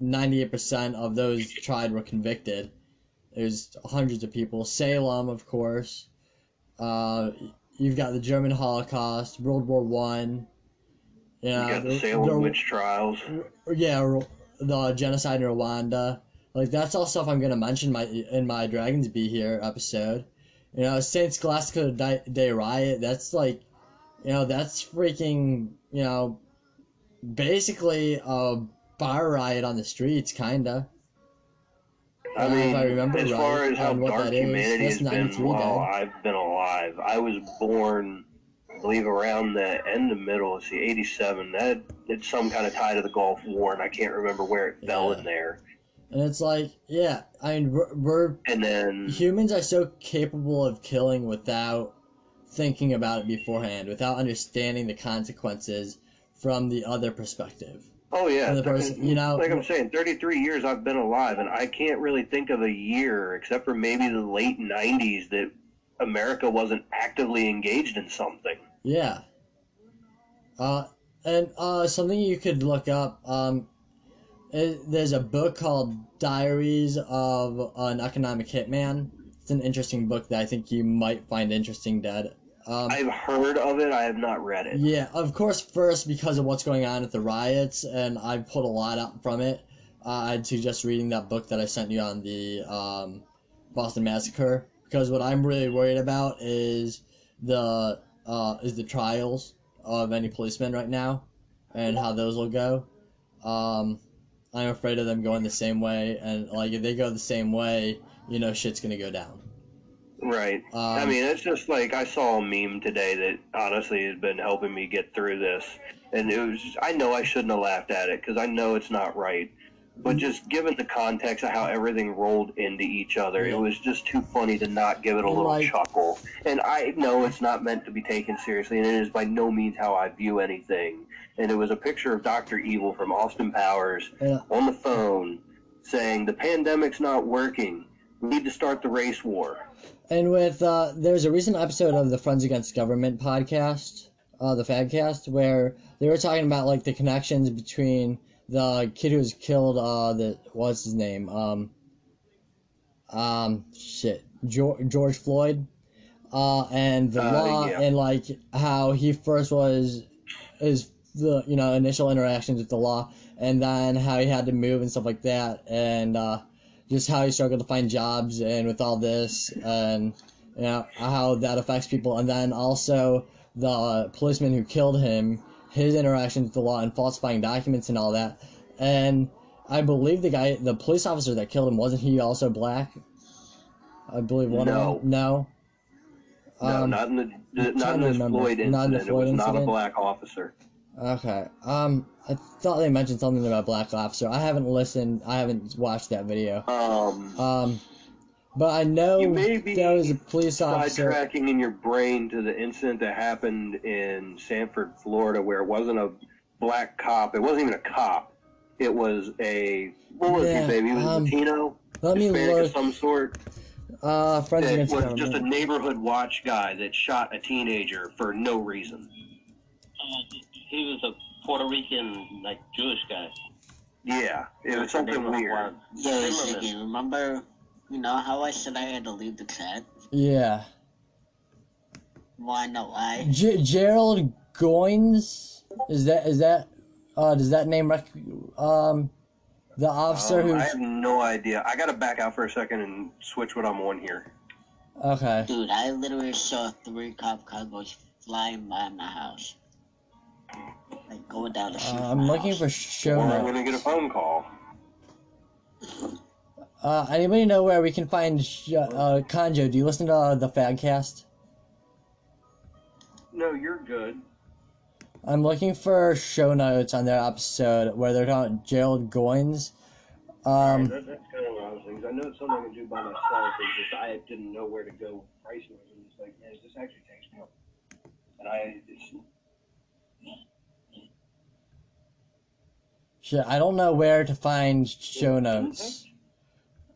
ninety-eight percent of those tried were convicted. There's hundreds of people. Salem, of course. Uh, you've got the German Holocaust, World War One. Yeah,
you got the Salem witch trials.
yeah, the genocide in Rwanda. Like that's all stuff I'm gonna mention my in my Dragons Be Here episode. You know, Saint Scholastica Day, Day riot. That's like, you know, that's freaking. You know, basically a bar riot on the streets, kinda.
I
Uh,
mean,
if I remember
as
right,
far as how
what
dark
that is,
humanity
that's
has been
93
while
then.
I've been alive, I was born, I believe, around the end of middle. Let's see, 87. That it's some kind of tie to the Gulf War, and I can't remember where it fell in there.
And it's like, yeah, I mean, we're, we're
And then
humans are so capable of killing without thinking about it beforehand, without understanding the consequences from the other perspective.
Oh yeah,
the person, you know,
like I'm saying, 33 years I've been alive, and I can't really think of a year except for maybe the late 90s that America wasn't actively engaged in something.
Yeah. Uh, and uh, something you could look up. Um, i there's a book called Diaries of an Economic Hitman. It's an interesting book that I think you might find interesting, Dad. Um,
I've heard of it, I have not read it.
Yeah, of course, first because of what's going on at the riots, and I've pulled a lot out from it. Uh, I'd suggest reading that book that I sent you on the um, Boston Massacre because what I'm really worried about is the uh, is the trials of any policemen right now and how those will go. Um, I'm afraid of them going the same way, and like if they go the same way, you know shit's gonna go down.
Right. I
Um,
mean, it's just like I saw a meme today that honestly has been helping me get through this, and it was. I know I shouldn't have laughed at it because I know it's not right, but
Mm-hmm.
just given the context of how everything rolled into each other, it was just too funny to not give it a little
Like-
chuckle. And I know it's not meant to be taken seriously, and it is by no means how I view anything. And it was a picture of Doctor Evil from Austin Powers
Yeah.
on the phone saying the pandemic's not working. We need to start the race war.
And with uh, there's a recent episode of the Friends Against Government podcast, uh, the Fadcast, where they were talking about like the connections between the kid who was killed. Uh, the what's his name? Um, um, shit, George, George Floyd, uh, and the
Uh,
law,
yeah.
and like how he first was his the you know initial interactions with the law, and then how he had to move and stuff like that, and uh, just how he struggled to find jobs and with all this and you know how that affects people and then also the policeman who killed him his interactions with the law and falsifying documents and all that and i believe the guy the police officer that killed him wasn't he also black i believe one
No.
of them no
No,
Um,
not in the, not in
to
this. Floyd incident.
Not in the
it
Floyd
was not a black officer.
Okay. Um, I thought they mentioned something about Black Officer. I haven't listened. I haven't watched that video.
Um,
Um, but I know
You may be
there was a police officer.
sidetracking in your brain to the incident that happened in Sanford, Florida, where it wasn't a black cop. It wasn't even a cop. It was a what was
Yeah,
he, baby? He was
um,
Latino,
Let me
Hispanic of
look.
some sort.
Uh, Friends
That
Against
was
Government.
just a neighborhood watch guy that shot a teenager for no reason.
He was a Puerto Rican, like Jewish guy.
Yeah, it was something
Neighborhood
weird.
watch.
Yo, Ziggy, remember, you know how I said I had to leave the chat?
Yeah.
Wanna know why?
G- Gerald Goines is that is that uh does that name rec- um the officer
Um, I have no idea. I gotta back out for a second and switch what I'm on here.
okay
Dude, I literally saw three cop cargoes flying by my house. Like going down the street.
uh, I'm looking
house.
for show
Or I'm
notes.
gonna get a phone call.
Uh, anybody know where we can find sh- uh Conejo? Do you listen to uh, the Fadcast?
No, you're good.
I'm looking for show notes on their episode where they're talking about Gerald Goines. Um,
that, that's kind of one of those things. I know it's something I can do by myself. It's just I didn't know where to go price wise. I'm just like, man, this actually takes me up. And I, it's,
I don't know where to find show notes.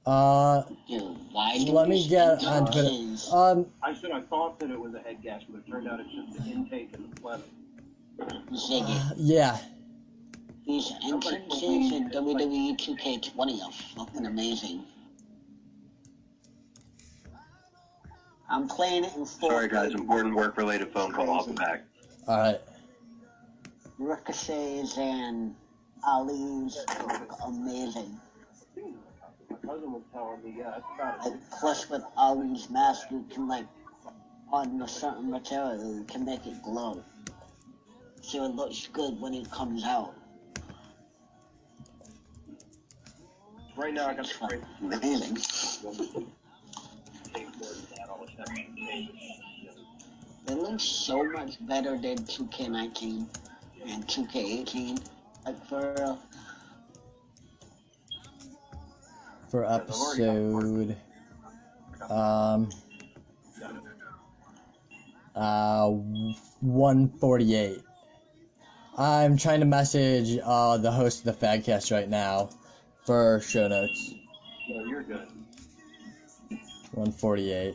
Uh,
Dude, why do
let me get on Twitter. Um,
I said I thought that it was a head gasket, but it turned out it's just the intake and the phlegm.
Ziggy,
yeah.
these entrances in WWE 2K20 are fucking amazing. I'm playing it in full.
Sorry, guys. Important work-related phone call. I'll be back.
All right.
Ricochets and Ali's look amazing.
My cousin was telling me, yeah, that's about
Like, plus with Ali's mask, you can like, on a certain material, you can make it glow. So it looks good when it comes out.
Right now, I got the.
Amazing. It looks so much better than 2K19 and 2K18. Like for real.
For episode, um, uh, 148. I'm trying to message uh the host of the Fadcast right now for show notes.
No, you're good.
148.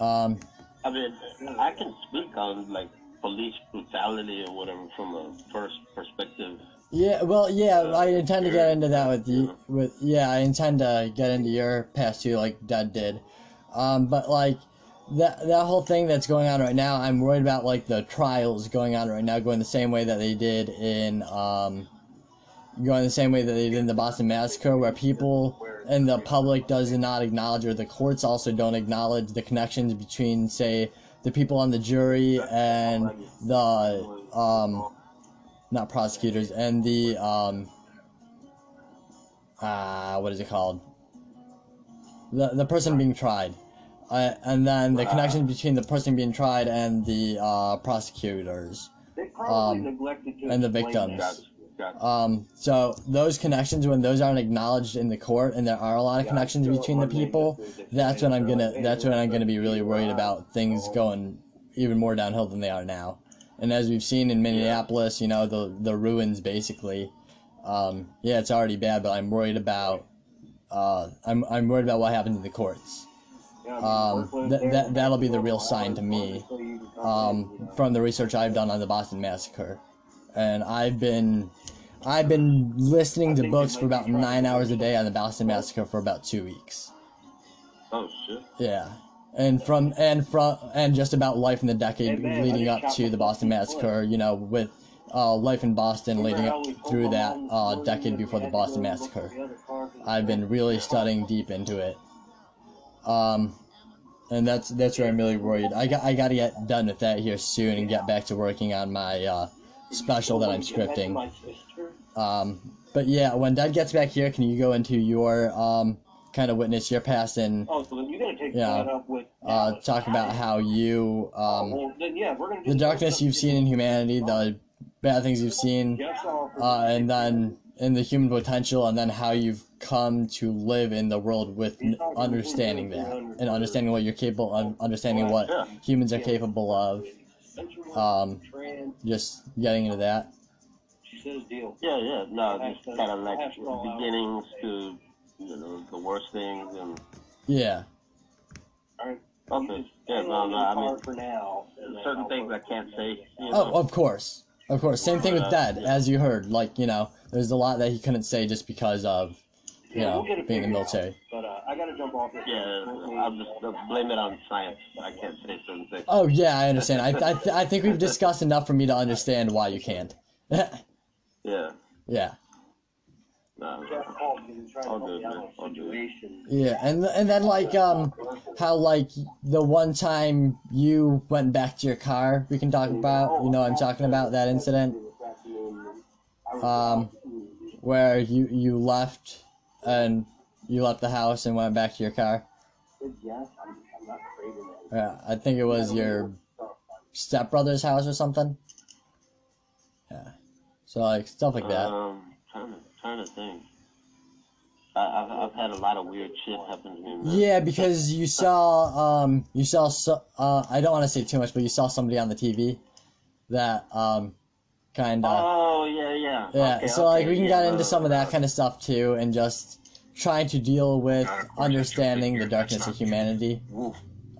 Um,
I mean, I can speak on like police brutality or whatever from a first perspective.
yeah, well, yeah, I intend to get into that with you. With yeah, I intend to get into your past too, like Dad did. Um, but like that that whole thing that's going on right now, I'm worried about like the trials going on right now, going the same way that they did in um, going the same way that they did in the Boston Massacre, where people and the public does not acknowledge, or the courts also don't acknowledge the connections between, say, the people on the jury and the um, not prosecutors and the um, uh, what is it called? the the person being tried, uh, and then the connection between the person being tried and the uh, prosecutors,
They probably
um,
neglected to
and the victims.
Gotcha.
Um, so those connections, when those aren't acknowledged in the court, and there are a lot of connections between the people, that's when I'm gonna that's when I'm gonna be really worried about things going even more downhill than they are now. And as we've seen in Minneapolis, you know the the ruins basically. Um, yeah, it's already bad, but I'm worried about. Uh, I'm I'm worried about what happens in the courts. Um, that that that'll be the real sign to me. Um, from the research I've done on the Boston Massacre, and I've been I've been listening to books for about nine hours a day on the Boston Massacre for about two weeks.
Oh shit.
Yeah, and from and from and just about life in the decade leading up to the Boston Massacre. You know, with uh, life in Boston leading up through that uh, decade before the Boston Massacre. I've been really studying deep into it. Um, and that's that's where I'm really worried. I got I got to get done with that here soon and get back to working on my uh, special that I'm scripting. Um, but yeah, when Dad gets back here, can you go into your um, kind of witness your past and
Oh, so you're gonna take
Yeah.
that up with
uh, talk about how you um,
well, then yeah, we're gonna
the darkness you've seen in humanity, the bad things you've seen, uh, and then in the human potential, and then how you've come to live in the world with n- understanding that and understanding what you're capable of, understanding what humans are capable of. Um, just getting into that.
She says deal. Yeah, yeah. No, just kind of like beginnings to you know the worst things and
Yeah.
okay. Yeah, no, no. I mean, for now, certain things I can't say. You know?
Oh, of course, of course. Same thing with Dad, as you heard. Like you know, there's a lot that he couldn't say just because of you
Yeah,
know
we'll
being in the
figured out.
military.
But uh, I gotta jump off. Yeah, I'll just uh, blame it on science. I can't say certain things.
Oh yeah, I understand. I I, th- I think we've discussed enough for me to understand why you can't.
Yeah.
yeah.
No, all good, man. All good.
Yeah, and and then like um how like the one time you went back to your car, we can talk about. You know, I'm talking about that incident. Um, where you you left and you left the house and went back to your car. Yeah, I think it was your stepbrother's house or something. Yeah, so like stuff like that.
Um, trying to trying to think. I, I've I've had a lot of weird shit happen to me. Man.
Yeah, because you saw um you saw so, uh I don't want to say too much, but you saw somebody on the TV that um kind of
Oh yeah, yeah.
yeah.
Okay,
so like we can
yeah,
get into
no,
some of that kind of stuff too, and just trying to deal with understanding the darkness of humanity.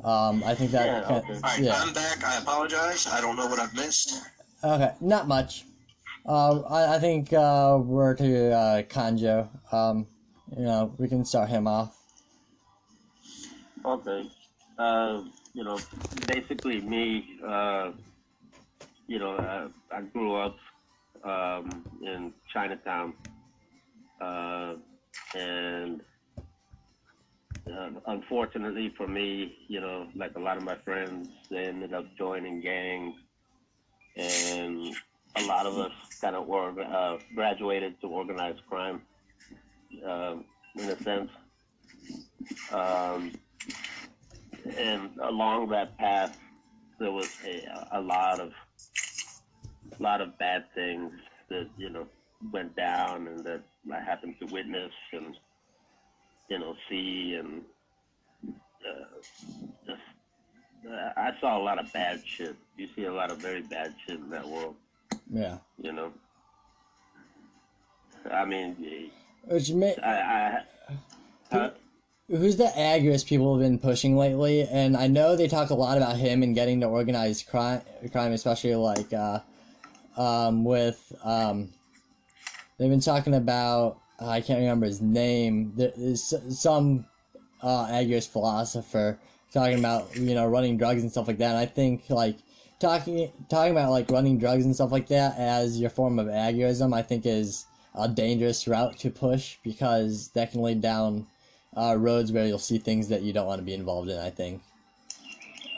Um, I think that
Yeah,
kind-
okay.
Alright,
yeah.
I'm back. I apologize. I don't know what I've missed.
Okay, not much. Uh, I, I think uh, we're to uh, Conejo. Um, you know, we can start him off.
Okay. Uh, you know, basically me, uh, you know, uh, I grew up um, in Chinatown, uh, and uh, unfortunately for me, you know, like a lot of my friends, they ended up joining gangs, and a lot of us kind of were, uh, graduated to organized crime, um, in a sense. Um, and along that path, there was a, a lot of lot of bad things that you know went down and that I happened to witness and you know see and uh, just uh, I saw a lot of bad shit. You see a lot of very bad shit in that world.
Yeah.
You know. I mean,
Which may,
I, I uh,
who's the agorist people have been pushing lately? And I know they talk a lot about him and getting to organized crime, crime, especially like uh, um, with um, they've been talking about I can't remember his name. There is some uh, agorist philosopher talking about you know running drugs and stuff like that. And I think like talking talking about like running drugs and stuff like that as your form of agorism, I think is a dangerous route to push because that can lead down uh, roads where you'll see things that you don't want to be involved in. I think.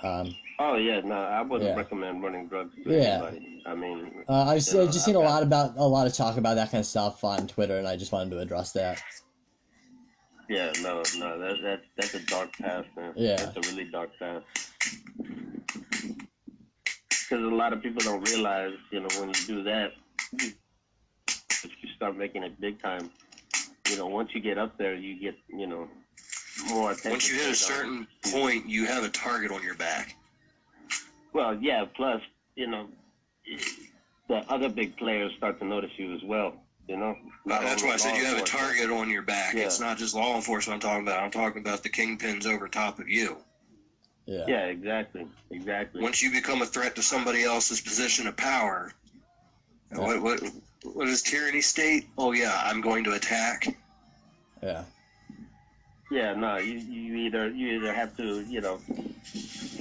Um,
oh yeah, no, I wouldn't
Yeah.
recommend running drugs to
Yeah.
anybody. I mean,
uh, I've,
know,
just seen
I've
a lot about a lot of talk about that kind of stuff on Twitter, and I just wanted to address that.
Yeah, no, no, that, that that's a dark path, man.
Yeah.
That's a really dark past. Because a lot of people don't realize, you know, when you do that, you start making it big time, you know, once you get up there, you get, you know, more attention.
Once you hit a
paid on
certain point, you have a target on your back.
Well, yeah. Plus, you know, the other big players start to notice you as well. You know.
That's why I said you have a target on your back.
Yeah.
It's not just law enforcement I'm talking about. I'm talking about the kingpins over top of you.
Yeah.
Yeah, exactly, exactly.
Once you become a threat to somebody else's position of power, what what what does tyranny state? Oh yeah, I'm going to attack.
Yeah.
Yeah, no, you, you either you either have to, you know,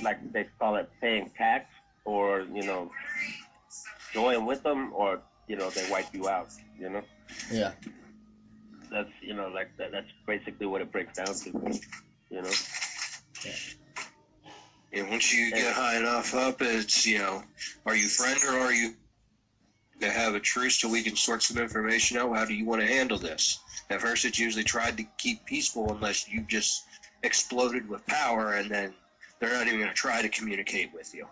like they call it paying tax, or you know, join with them, or you know, they wipe you out. You know,
Yeah.
that's you know, like that, that's basically what it breaks down to. You know.
And once you get high enough up, it's you know, are you friend or are you to have a truce so we can sort some information out? How do you want to handle this? At first, it's usually tried to keep peaceful unless you just exploded with power, and then they're not even going to try to communicate with you.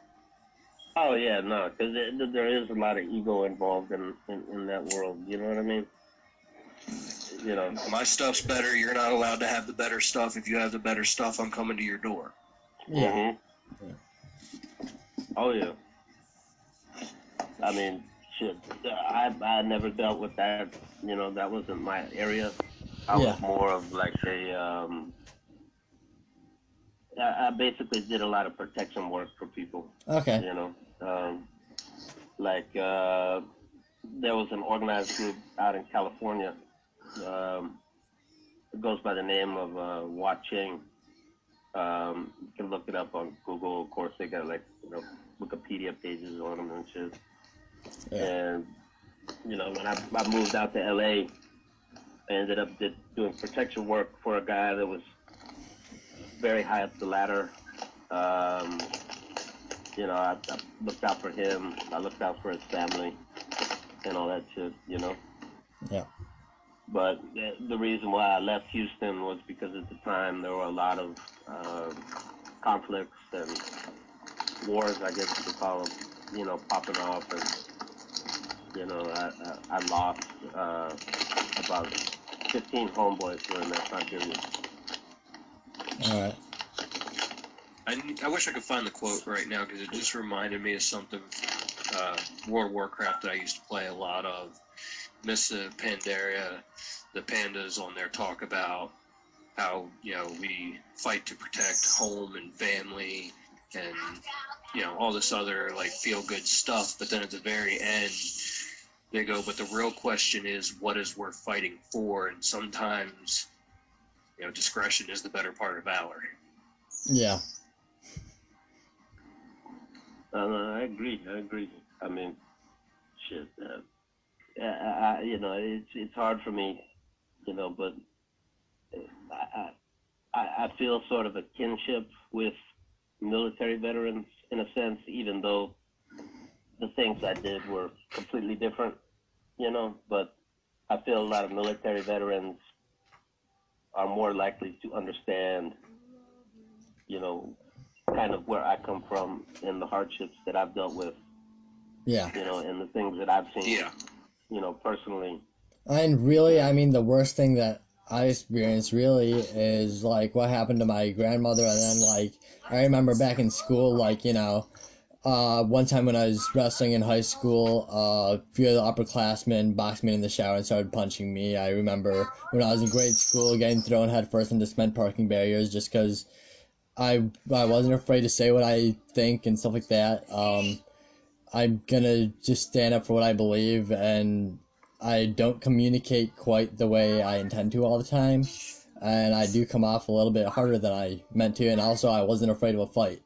Oh yeah, no, because there is a lot of ego involved in, in in that world. You know what I mean? You know,
My stuff's better. You're not allowed to have the better stuff. If you have the better stuff, I'm coming to your door.
Yeah. Oh yeah. I mean, shit. I I never dealt with that. You know, that wasn't my area. I
Yeah.
was more of like a. Um, I, I basically did a lot of protection work for people.
Okay.
You know, um, like uh, there was an organized group out in California. Um, it goes by the name of uh, Wah Ching. Um, you can look it up on Google. Of course, they got like you know Wikipedia pages on them and shit. And you know, when I, I moved out to LA, I ended up did, doing protection work for a guy that was very high up the ladder. Um, you know, I, I looked out for him. I looked out for his family and all that shit. You know.
Yeah.
But the, the reason why I left Houston was because at the time there were a lot of uh, conflicts and wars, I guess you could call them, you know, popping off. And, you know, I, I, I lost uh, about 15 homeboys during that time period.
All right.
I, I wish I could find the quote right now because it just reminded me of something uh, World of Warcraft that I used to play a lot of. Mists of Pandaria, the pandas on there talk about how you know we fight to protect home and family and you know all this other like feel good stuff. But then at the very end, they go, but the real question is what is worth fighting for? And sometimes you know discretion is the better part of valor.
Yeah.
Uh, I agree. I agree. I mean, shit. Uh, I, I, you know, it's it's hard for me, you know, but I, I I feel sort of a kinship with military veterans in a sense, even though the things I did were completely different, you know. But I feel a lot of military veterans are more likely to understand, you know, kind of where I come from and the hardships that I've dealt with,
Yeah.
you know, and the things that I've seen,
Yeah.
you know, personally.
And really, I mean, the worst thing that I experienced really is like what happened to my grandmother. And then, like, I remember back in school, like, you know, uh, one time when I was wrestling in high school, uh, a few of the upperclassmen boxed me in the shower and started punching me. I remember when I was in grade school getting thrown headfirst into cement parking barriers just because I, I wasn't afraid to say what I think and stuff like that. Um, I'm gonna just stand up for what I believe, and I don't communicate quite the way I intend to all the time, and I do come off a little bit harder than I meant to, and also I wasn't afraid of a fight.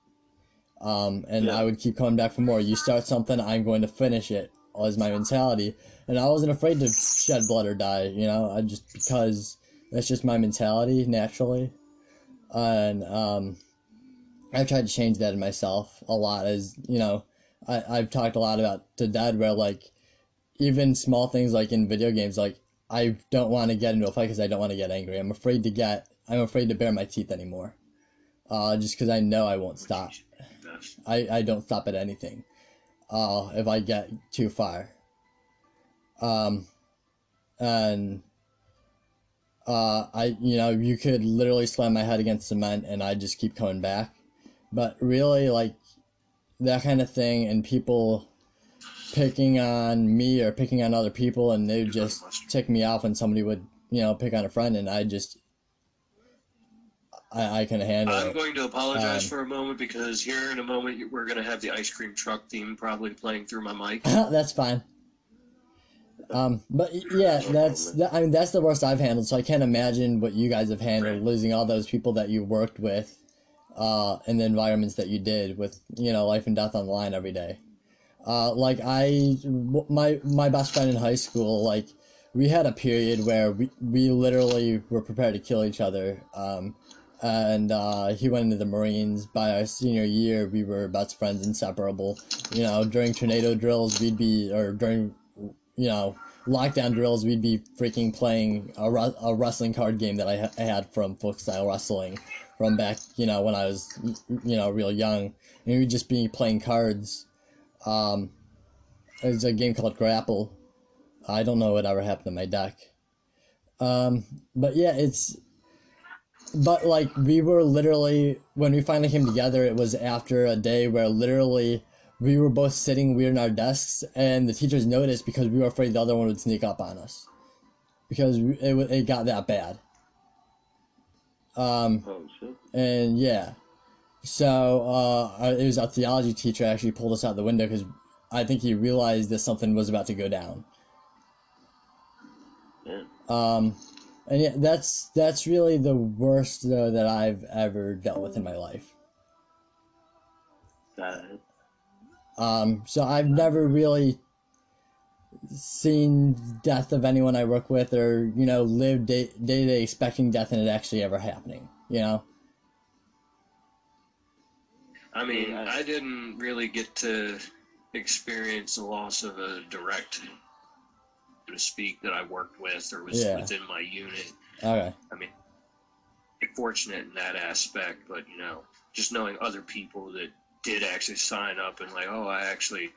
Um, and I would keep coming back for more. You start something, I'm going to finish it. Was my mentality, and I wasn't afraid to shed blood or die. You know, I just because that's just my mentality naturally, and um, I've tried to change that in myself a lot. As you know, I I've talked a lot about to dad where like even small things like in video games, like I don't want to get into a fight because I don't want to get angry. I'm afraid to get. I'm afraid to bare my teeth anymore. Uh, just because I know I won't stop. I, I don't stop at anything. Uh, if I get too far. Um, and uh, I you know you could literally slam my head against cement and I just keep coming back. But really, like that kind of thing, and people picking on me or picking on other people, and they would just tick me off when somebody would you know pick on a friend, and I just I, I can handle
I'm
it.
going to apologize
Um,
for a moment because here in a moment we're going to have the ice cream truck theme probably playing through my mic.
that's fine. Um, but yeah, that's that, I mean that's the worst I've handled. So I can't imagine what you guys have handled, losing all those people that you worked with, uh, in the environments that you did with you know life and death on the line every day. Uh, like I, my my best friend in high school, like we had a period where we we literally were prepared to kill each other. Um, and uh, he went into the Marines. By our senior year, we were best friends, inseparable. You know, during tornado drills, we'd be, or during, you know, lockdown drills, we'd be freaking playing a, a wrestling card game that I, ha- I had from folk style wrestling from back, you know, when I was, you know, real young. And we'd just be playing cards. Um, there's a game called Grapple. I don't know what ever happened to my deck. Um, but yeah, it's but like we were literally when we finally came together it was after a day where literally we were both sitting weird in our desks and the teachers noticed because we were afraid the other one would sneak up on us because it, it got that bad um
Oh shit.
and yeah so uh it was our theology teacher actually pulled us out the window because i think he realized that something was about to go down
Yeah.
um, and yeah, that's that's really the worst though that I've ever dealt with in my life.
Got it.
Um, so I've never really seen death of anyone I work with, or you know, lived day day to day expecting death and it actually ever happening. You know,
I mean, I didn't really get to experience the loss of a direct, so to speak, that I worked with or was
Yeah.
within my unit.
okay,
I mean, fortunate in that aspect, but you know, just knowing other people that did actually sign up and like, oh, I actually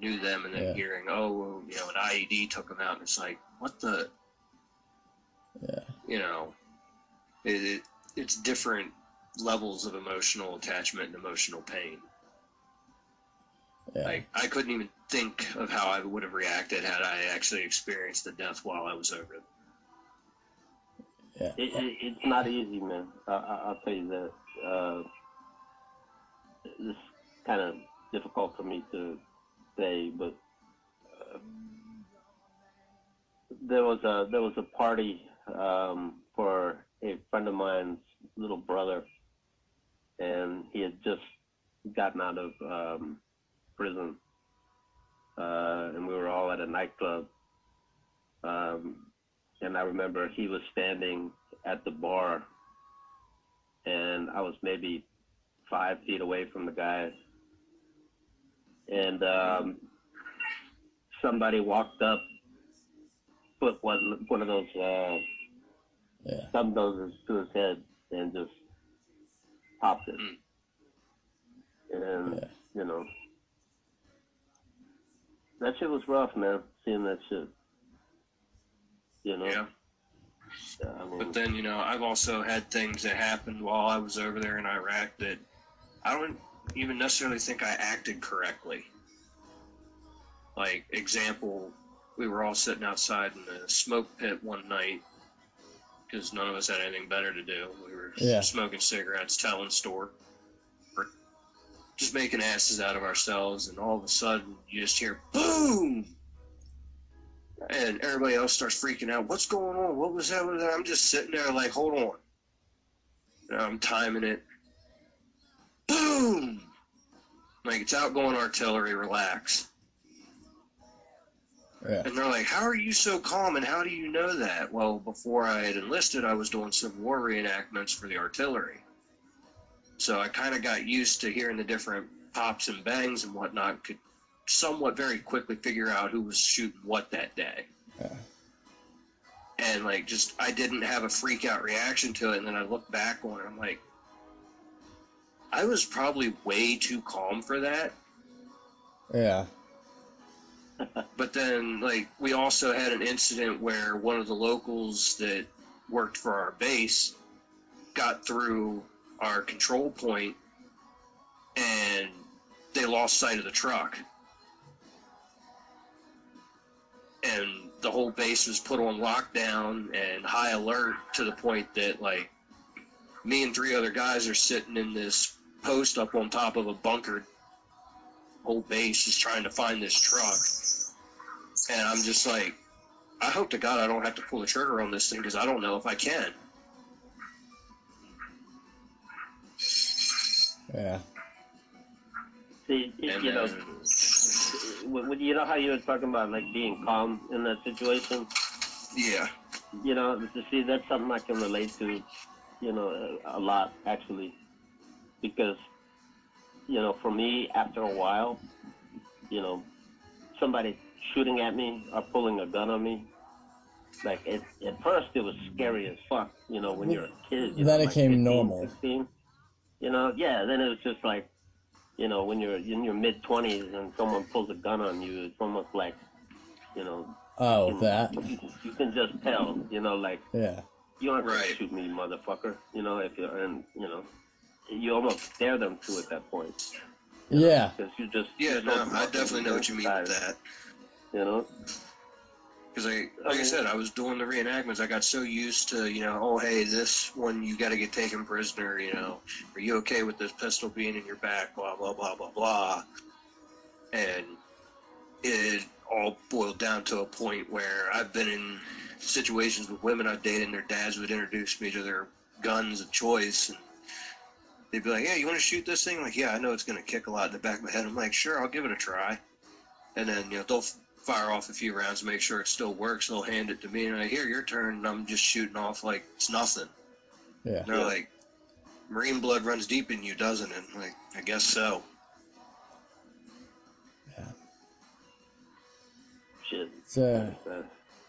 knew them, and then
Yeah.
hearing, oh, well, you know, an IED took them out, and it's like, what the,
yeah,
you know, it, it it's different levels of emotional attachment and emotional pain.
yeah,
Like I couldn't even think of how I would have reacted had I actually experienced the death while I was over it.
yeah.
It, it, it's not easy, man. I, I, I'll tell you that. Uh, it's kind of difficult for me to say, but uh, there was a there was a party um, for a friend of mine's little brother, and he had just gotten out of um, prison, uh, and we were all at a nightclub. Um, and I remember he was standing at the bar, and I was maybe five feet away from the guy, and um, somebody walked up, put one one of those uh,
Yeah.
snub noses to his head, and just popped it, mm. and
Yeah.
you know. That shit was rough, man. Seeing that shit. You know.
Yeah.
Yeah, I mean,
But then, you know, I've also had things that happened while I was over there in Iraq that I don't even necessarily think I acted correctly. Like, example, we were all sitting outside in the smoke pit one night because none of us had anything better to do. We were
Yeah.
smoking cigarettes, telling store, just making asses out of ourselves, and all of a sudden you just hear boom, and everybody else starts freaking out. What's going on? What was that? What was that? I'm just sitting there like, hold on. And I'm timing it. Boom! Like it's outgoing artillery. Relax.
Yeah.
And they're like, "How are you so calm? And how do you know that?" Well, before I had enlisted, I was doing Civil War reenactments for the artillery, so I kind of got used to hearing the different pops and bangs and whatnot. Could somewhat very quickly figure out who was shooting what that day.
Yeah.
and like just I didn't have a freak out reaction to it. And then I look back on it, I'm like, I was probably way too calm for that.
Yeah.
But then, like, we also had an incident where one of the locals that worked for our base got through our control point and they lost sight of the truck. And the whole base was put on lockdown and high alert to the point that, like, me and three other guys are sitting in this post up on top of a bunker. Whole base is trying to find this truck. And I'm just like, I hope to God I don't have to pull the trigger on this thing because I don't know if I can.
Yeah.
See, you,
And
you know,
then-
w- w- you know how you were talking about like being calm in that situation.
Yeah.
You know, to see that's something I can relate to. You know, a, a lot actually, because you know, for me, after a while, you know, somebody shooting at me or pulling a gun on me. Like it, at first, it was scary as fuck. You know, when you're a kid. You
Then
know,
it
like
came
15,
normal.
16. You know, yeah. Then it was just like, you know, when you're in your mid twenties and someone pulls a gun on you, it's almost like, you know,
Oh, that.
you, you can just tell. You know, like
Yeah.
you aren't gonna shoot me, motherfucker. You know, if you're and you know, you almost dare them to at that point.
Yeah.
Because you just
Yeah,
you're
no, I definitely know what you mean with that.
You know,
Because I, like I said, I was doing the reenactments. I got so used to, you know, oh hey, this one you got to get taken prisoner. You know, are you okay with this pistol being in your back? Blah blah blah blah blah. And it all boiled down to a point where I've been in situations with women I've dated, and their dads would introduce me to their guns of choice, and they'd be like, "Yeah, you want to shoot this thing?" I'm like, yeah, I know it's gonna kick a lot in the back of my head. I'm like, sure, I'll give it a try. And then you know they'll fire off a few rounds, make sure it still works. They'll hand it to me, and I hear your turn, and I'm just shooting off like it's nothing.
Yeah.
And they're like, "Marine blood runs deep in you, doesn't it?" I'm like, I guess so. Yeah.
Shit.
It's uh,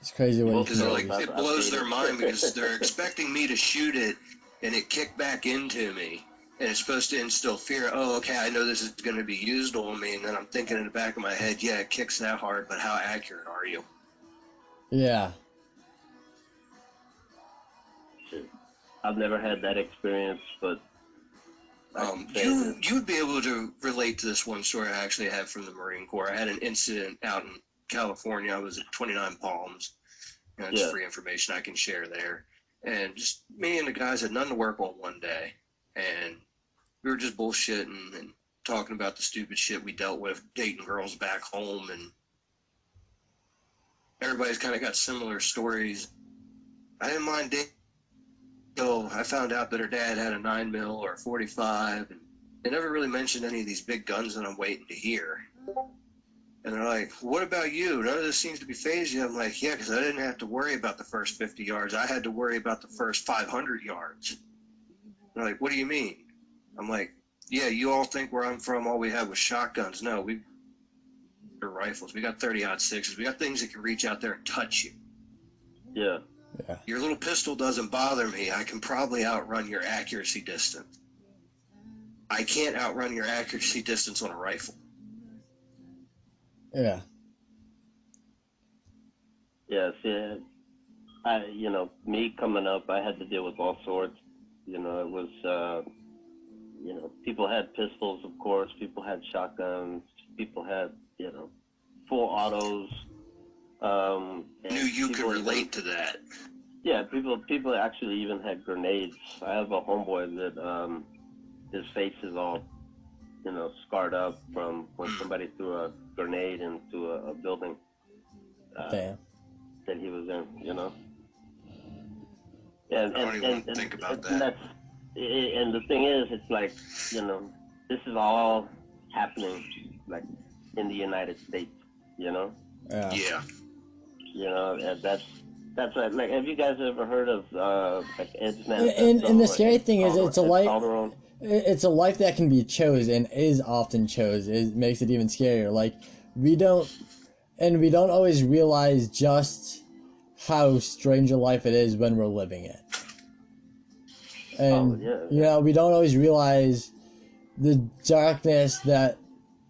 it's crazy what you
Because
can
like it blows their mind because they're expecting me to shoot it, and it kicked back into me. And it's supposed to instill fear. Oh, okay, I know this is going to be used on me. And then I'm thinking in the back of my head, yeah, it kicks that hard, but how accurate are you?
Yeah.
I've never had that experience, but
Um, you you would be able to relate to this one story I actually had from the Marine Corps. I had an incident out in California. I was at 29 Palms. You know, it's
Yeah.
free information I can share there. And just me and the guys had nothing to work on one day, and we were just bullshitting and talking about the stupid shit we dealt with, dating girls back home, and everybody's kind of got similar stories. I didn't mind dating until I found out that her dad had a nine mil or a 45, and they never really mentioned any of these big guns that I'm waiting to hear. And they're like, "What about you? None of this seems to be phased you." I'm like, "Yeah, because I didn't have to worry about the first 50 yards. I had to worry about the first 500 yards." They're like, "What do you mean?" I'm like, "Yeah, you all think where I'm from, all we had was shotguns. No, we or rifles. We got 30 odd sixes. We got things that can reach out there and touch you.
Yeah.
Yeah.
Your little pistol doesn't bother me. I can probably outrun your accuracy distance. I can't outrun your accuracy distance on a rifle.
Yeah.
Yeah, see, I, you know, me coming up, I had to deal with all sorts. You know, it was, uh, you know, people had pistols, of course. People had shotguns. People had, you know, full autos. Um,
I knew you could relate to that.
Yeah, people people actually even had grenades. I have a homeboy that um, his face is all, you know, scarred up from when somebody threw a grenade into a, a building. Uh,
Damn.
that he was in, you know. And,
I don't
and,
even
and,
think about
and
that.
That's, i- and the thing is, it's like, you know, this is all happening, like, in the United States, you know?
Yeah.
Yeah.
You know, that's, that's like, like, have you guys ever heard of, uh, like, Ed's
And,
Manifesto?
and, and the scary
Ed
thing is,
Calderon-
it's a
Ed
life.
Calderon?
It's a life that can be chose and is often chose. It makes it even scarier. Like we don't, and we don't always realize just how strange a life it is when we're living it. And
Oh, yeah.
you know, we don't always realize the darkness that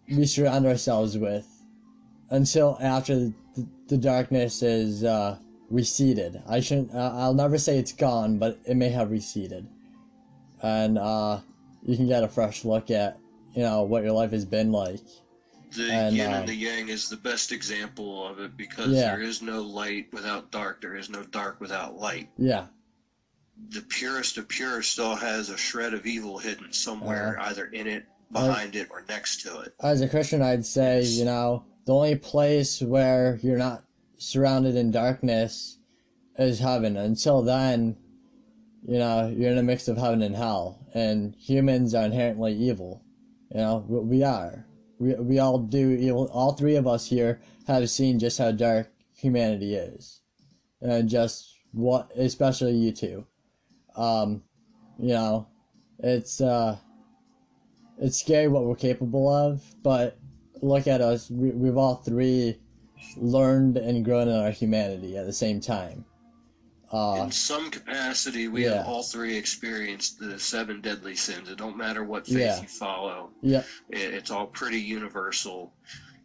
we surround ourselves with until after the, the darkness is uh, receded. I shouldn't. Uh, I'll never say it's gone, but it may have receded, and uh, you can get a fresh look at you know what your life has been like.
The
And,
yin
uh,
and the yang is the best example of it because
Yeah.
there is no light without dark. There is no dark without light.
Yeah,
The purest of pure still has a shred of evil hidden somewhere,
Uh,
either in it, behind it, or next to it.
as a Christian, I'd say you know the only place where you're not surrounded in darkness is heaven. Until then, you know you're in a mix of heaven and hell, and humans are inherently evil. You know we we are. We we all do evil. All three of us here have seen just how dark humanity is, and just what, especially you two. Um, you know, it's uh, it's scary what we're capable of, but look at us. We, we've all three learned and grown in our humanity at the same time. Uh,
In some capacity, we
yeah.
have all three experienced the seven deadly sins. It don't matter what faith
Yeah.
you follow.
yeah,
It, it's all pretty universal.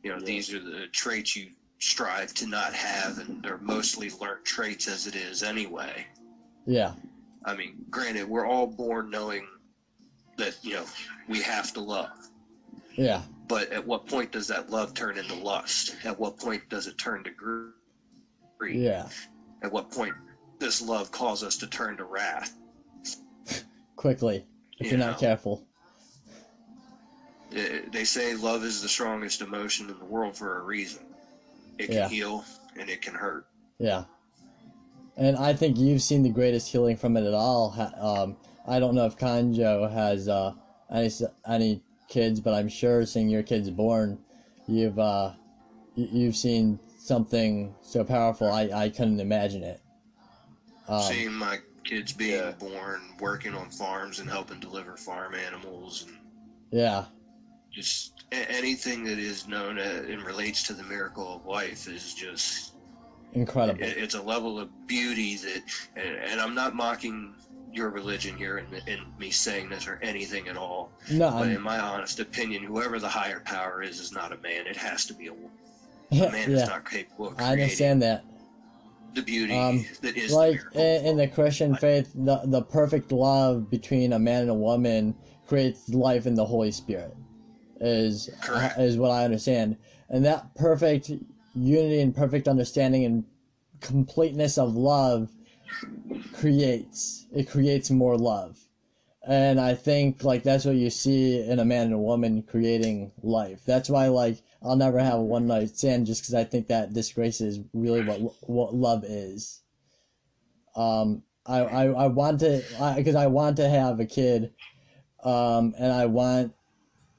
You know, these are the traits you strive to not have, and they're mostly learned traits as it is anyway.
yeah,
I mean, granted, we're all born knowing that you know we have to love.
yeah,
But at what point does that love turn into lust? At what point does it turn to greed?
yeah.
At what point does love cause us to turn to wrath?
Quickly, if
You
you're not careful.
They say love is the strongest emotion in the world for a reason. It can
Yeah.
heal and it can hurt.
Yeah. And I think you've seen the greatest healing from it at all. Um, I don't know if Conejo has uh, any any kids, but I'm sure seeing your kids born, you've uh, you've seen something so powerful. I, I couldn't imagine it. Um,
Seeing my kids being born, working on farms and helping deliver farm animals, and
yeah,
just anything that is known uh, and relates to the miracle of life is just
incredible.
it- it's a level of beauty that and, and i'm not mocking your religion here and, and me saying this or anything at all
No,
but
I'm-
in my honest opinion whoever the higher power is is not a man it has to be a woman a man
yeah,
is not capable of
I understand that.
the beauty
Um,
that is
like in, in the Christian faith, the the perfect love between a man and a woman creates life in the Holy Spirit. Is is what I understand, and that perfect unity and perfect understanding and completeness of love creates it creates more love, and I think like that's what you see in a man and a woman creating life. That's why like I'll never have a one night stand just because I think that disgraces really what what love is. Um, I I, I want to because I, want to have a kid, um, and I want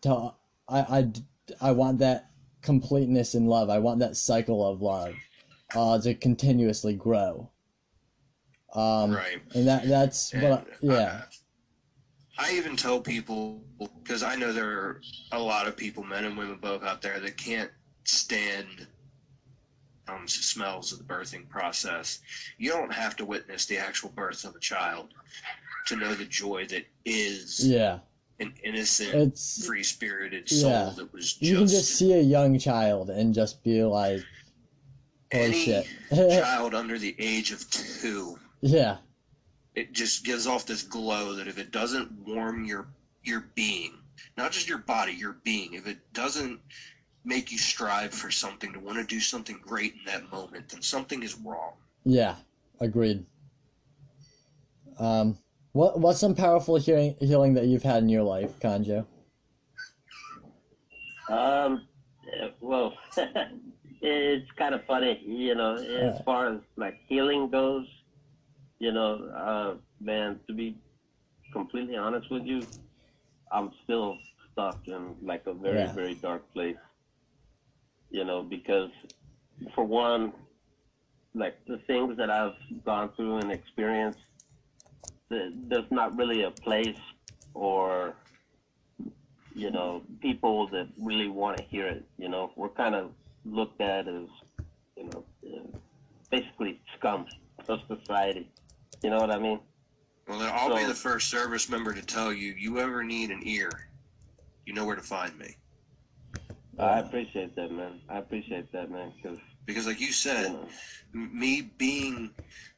to I, I I want that completeness in love. I want that cycle of love, uh, to continuously grow. Um,
Right.
And that that's what I, yeah.
I even tell people because I know there are a lot of people, men and women both out there, that can't stand um, smells of the birthing process. You don't have to witness the actual birth of a child to know the joy that is
Yeah.
An innocent,
It's-
free spirited soul
Yeah.
that was Just,
you can just see a young child and just be like, holy shit.
child under the age of two.
yeah.
It just gives off this glow that if it doesn't warm your your being, not just your body, your being, if it doesn't make you strive for something to want to do something great in that moment, then something is wrong.
Yeah. Agreed. Um, what what's some powerful healing healing that you've had in your life, Conejo?
Um, well, it's kind of funny, you know, as far as like healing goes, you know, uh, man, to be completely honest with you, I'm still stuck in like a very,
Yeah.
very dark place, you know, because for one, like the things that I've gone through and experienced, there's not really a place or you know, people that really want to hear it. You know, we're kind of looked at as, you know, uh, basically scum of society. You know what I mean?
Well, then I'll be the first service member to tell you. You ever need an ear, you know where to find me.
I appreciate that, man. I appreciate that, man. Cause
Because, like you said, m- me being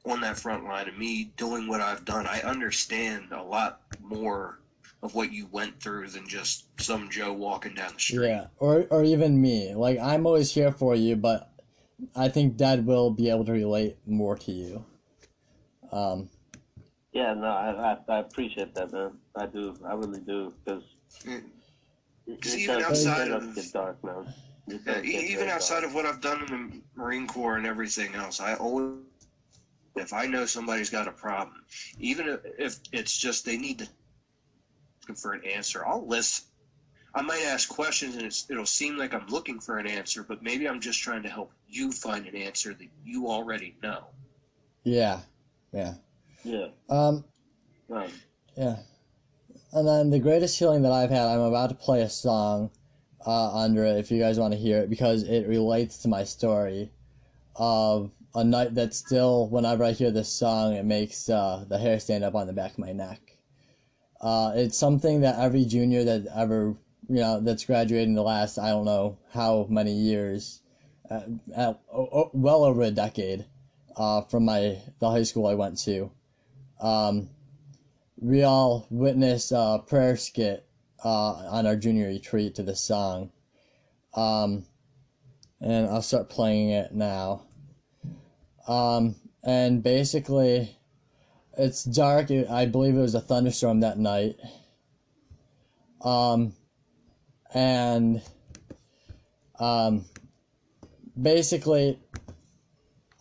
on that front line and me doing what I've done, I understand a lot more of what you went through than just some Joe walking down the street.
Yeah, or or even me. Like I'm always here for you, but I think Dad will be able to relate more to you. Um,
yeah, no, I, I I appreciate that, man. I do. I really do. Cause
Because
it
even outside of
get dark, man. It
Yeah,
does
e- even outside
dark.
of what I've done in the Marine Corps and everything else, I always, if I know somebody's got a problem, even if- if it's just they need to looking for an answer, I'll listen. I might ask questions and it's, it'll seem like I'm looking for an answer, but maybe I'm just trying to help you find an answer that you already know.
yeah, yeah.
Yeah.
Um,
Right.
yeah. And then the greatest feeling that I've had, I'm about to play a song uh, if you guys want to hear it because it relates to my story of a night that still, whenever I hear this song, it makes uh, the hair stand up on the back of my neck. Uh, it's something that every junior that ever, you know, that's graduated in the last, I don't know how many years, uh, at, well over a decade, uh, from my the high school I went to. Um, we all witnessed a prayer skit uh, on our junior retreat to this song. Um, and I'll start playing it now. Um, and basically, it's dark. I believe it was a thunderstorm that night. Um, and um, basically,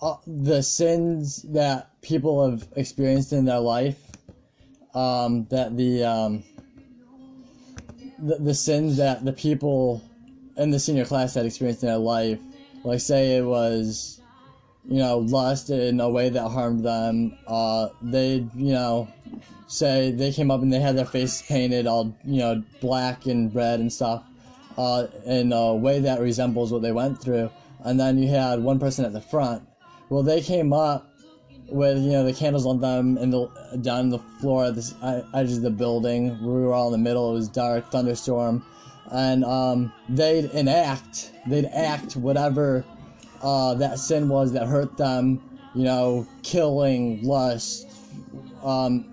uh, the sins that people have experienced in their life, um, that the, um, the the sins that the people in the senior class had experienced in their life, like say it was, you know, lust in a way that harmed them. Uh, they, you know, say they came up and they had their faces painted all, you know, black and red and stuff, uh, in a way that resembles what they went through. And then you had one person at the front. Well, they came up with you know the candles on them and the down the floor at the s- edges of the building. We were all in the middle. It was dark, thunderstorm, and um, they'd enact they'd act whatever uh, that sin was that hurt them. You know, killing, lust, um,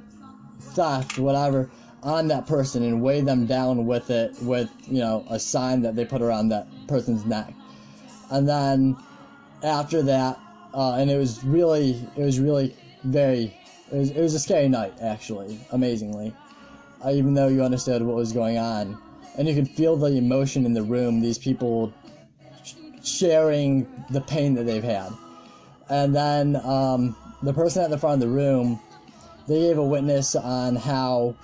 theft, whatever, on that person and weigh them down with it with you know a sign that they put around that person's neck, and then after that, uh, and it was really, it was really very, it was, it was a scary night actually, amazingly, uh, even though you understood what was going on, and you could feel the emotion in the room. These people sh- sharing the pain that they've had, and then um, the person at the front of the room, they gave a witness on how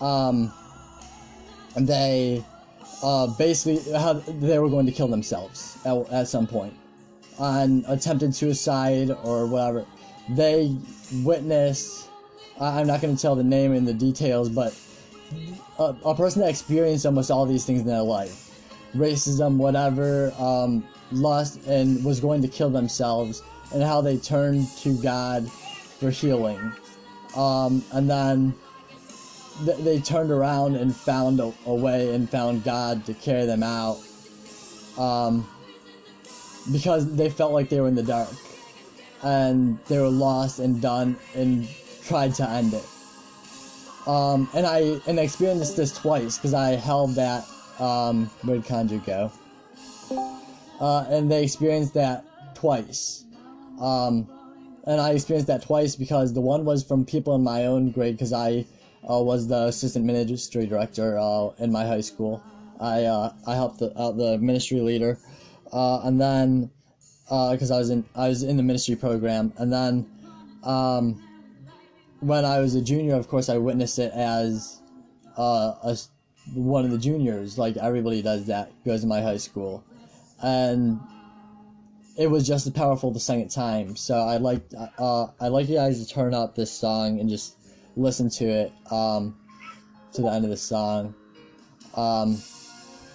um, they uh, basically how they were going to kill themselves at, at some point on attempted suicide or whatever. They witnessed, I'm not going to tell the name and the details, but a, a person that experienced almost all these things in their life racism, whatever, um, lust, and was going to kill themselves, and how they turned to God for healing. Um, and then th- they turned around and found a, a way and found God to carry them out. Um, because they felt like they were in the dark and they were lost and done and tried to end it. Um, and I and I experienced this twice because I held that um, where'd Conejo go? Uh, and they experienced that twice. Um, and I experienced that twice because the one was from people in my own grade because I uh, was the assistant ministry director uh, in my high school. I uh, I helped the, out the ministry leader, uh, and then because I was in I was in the ministry program, and then um, when I was a junior, of course, I witnessed it as uh, a one of the juniors, like everybody does that goes to my high school, and it was just as powerful the second time. So I'd like uh, I'd like you guys to turn up this song and just listen to it um, to the end of the song, um,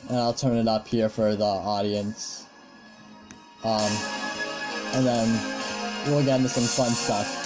and I'll turn it up here for the audience, um, and then
we'll get into some fun stuff.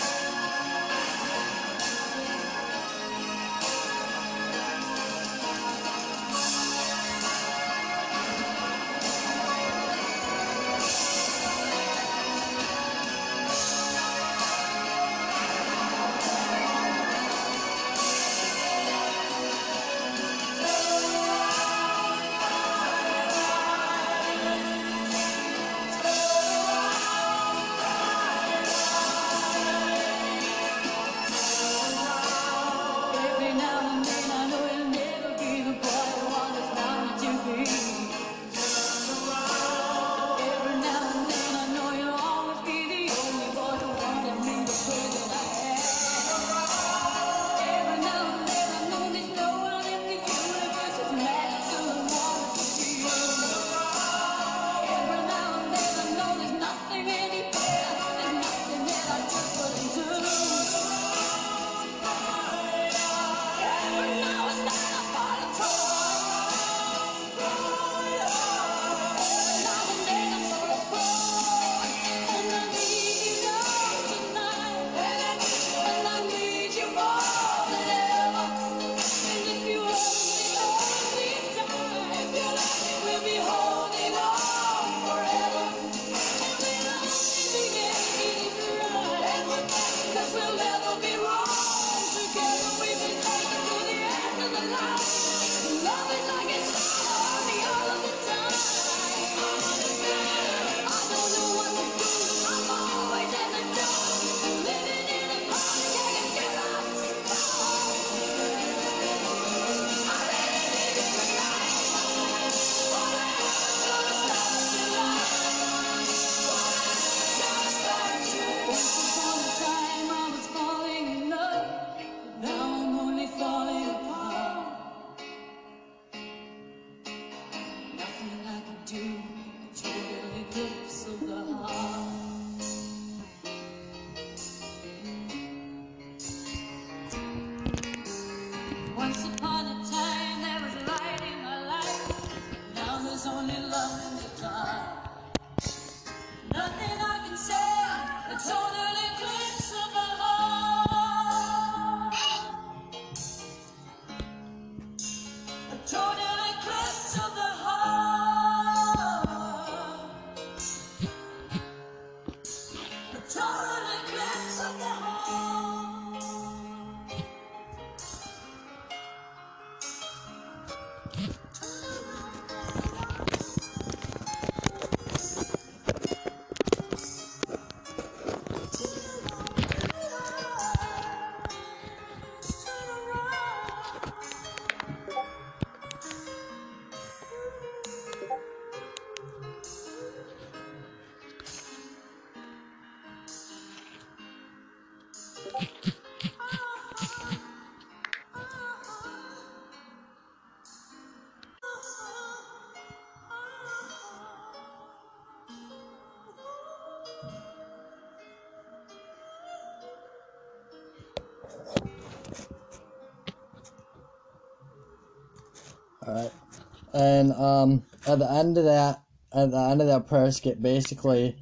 And um at the end of that at the end of that prayer skit basically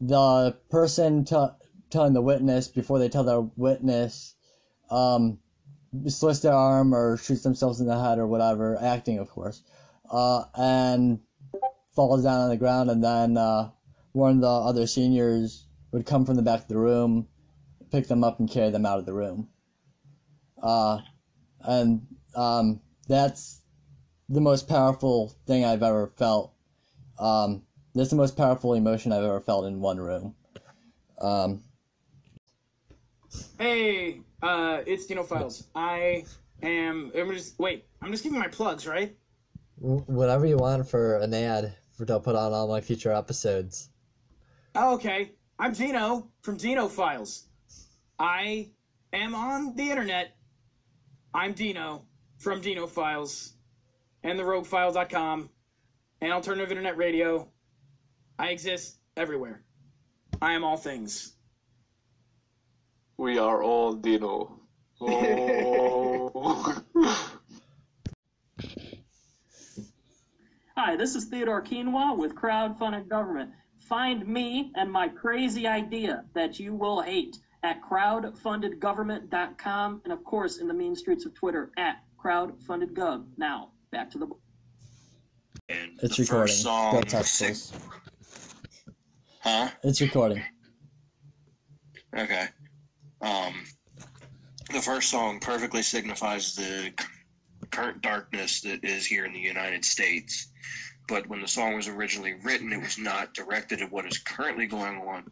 the person t- telling the witness before they tell their witness um slits their arm or shoots themselves in the head or whatever, acting of course. Uh and falls down on the ground and then uh one of the other seniors would come from the back of the room, pick them up and carry them out of the room. Uh and um that's the most powerful thing I've ever felt. Um, that's the most powerful emotion I've ever felt in one room. Um,
Hey, uh, it's Dino Files. I am. I'm just wait. I'm just giving my plugs, right?
whatever you want for an ad for to put on all my future episodes.
Oh, okay. I'm Dino from Dino Files. I am on the internet. I'm Dino from Dino Files and the RogueFile.com and alternative internet radio. I exist everywhere. I am all things.
We are all Dino. Oh.
Hi, this is Theodore Quinoa with Crowdfunded Government. Find me and my crazy idea that you will hate at crowdfundedgovernment.com and, of course, in the mean streets of Twitter at crowdfundedgov. Now, back to the book.
It's
the
recording.
first song
Go
was
testicles.
Huh?
It's recording.
Okay. Um, the first song perfectly signifies the current darkness that is here in the United States. But when the song was originally written, it was not directed at what is currently going on,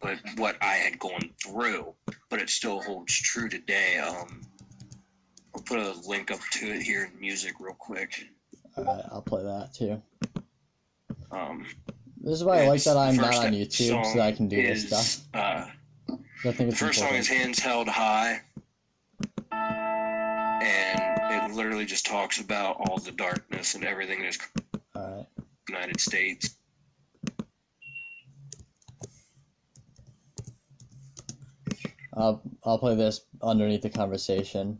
but what I had gone through. But it still holds true today. Um, I'll put a link up to it here in music real quick.
Alright, I'll play that too.
Um,
This is why I like that I'm not on YouTube so I can do this stuff.
Uh,
I think
the
it's
first song
important.
is Hands Held High. And it literally just talks about all the darkness and everything that is
Alright.
United States.
I'll I'll play this underneath the conversation.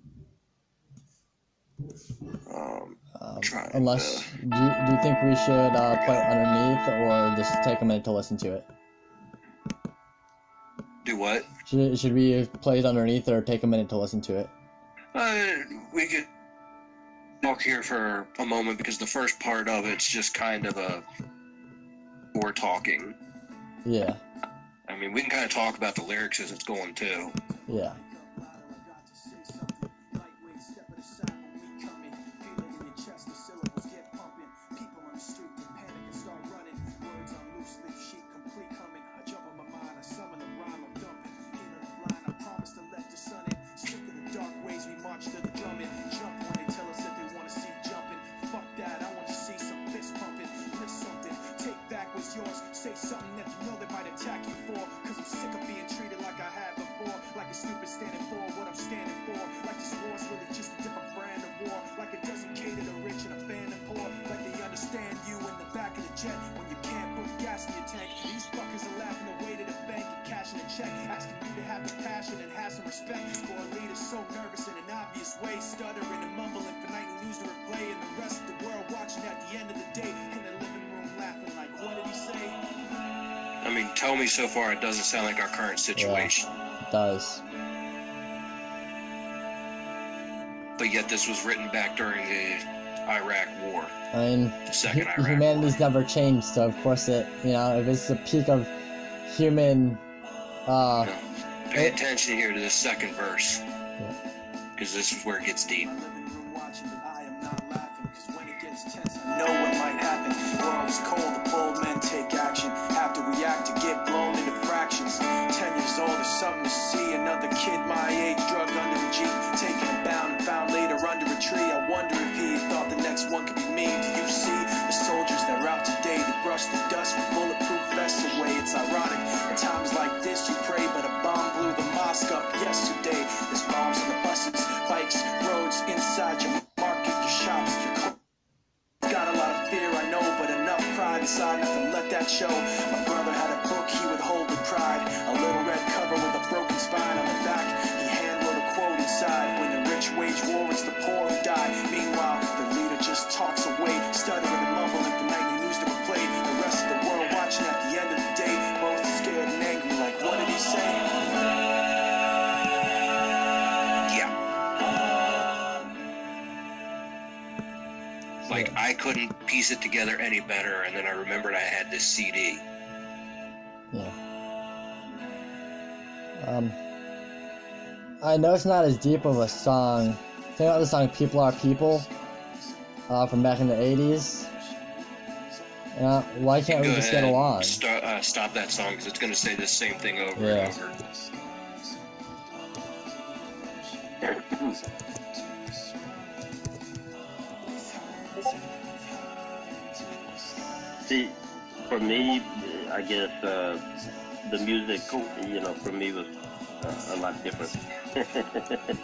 Um,
Um, unless do you, do you think we should uh, play it underneath or just take a minute to listen to it?
Do what?
Should, should we play it underneath or take a minute to listen to it?
Uh, we could talk here for a moment because the first part of it's just kind of a we're talking.
Yeah,
I mean, we can kind of talk about the lyrics as it's going too.
yeah.
To have the passion and have some respect for a leader so nervous in an obvious way. Stuttering and mumbling for nightly news to replay. And the rest of the world watching at the end of the day in the living room laughing like, what did he say?
I mean, tell me so far it doesn't sound like our current situation.
It does.
But yet this was written back during the Iraq War.
I mean,
The second
hu-
Iraq
humanity's never changed, so of course it, you know, if it's the peak of human, uh,
Pay attention here to the second verse. Because this is where it gets deep.
know what might happen. World is cold, the bold men take action. Have to react to get blown into fractions. Ten years old is something to see. Another kid my age under a jeep, taken and bound and found later under a tree. I wonder if he thought the next one could be me. Do you see the soldiers that are out today to brush the dust with bulletproof vests away? It's ironic. At times like this, you pray, but a up yesterday. There's bombs on the buses, bikes, roads, inside your market, your shops, your clothes. Got a lot of fear, I know, but enough pride inside not to let that show. My brother had a book he would hold with pride. A little red cover with a broken spine on the back. He hand wrote a quote inside. When the rich wage war, it's the poor who die. Meanwhile, the leader just talks away, stuttering and mumbling the nightly news to replay. The rest of the world watching at the end of the day, both scared and angry. Like, what did he say?
Like, I couldn't piece it together any better, and then I remembered I had this CD.
yeah. Um, I know it's not as deep of a song. Think about the song "People Are People" uh, from back in the '80s. Yeah, why can't we just get along?
Start, uh, stop that song because it's going to say the same thing over
Yeah.
and over.
See, for me, I guess uh, the music, you know, for me was uh, a lot different.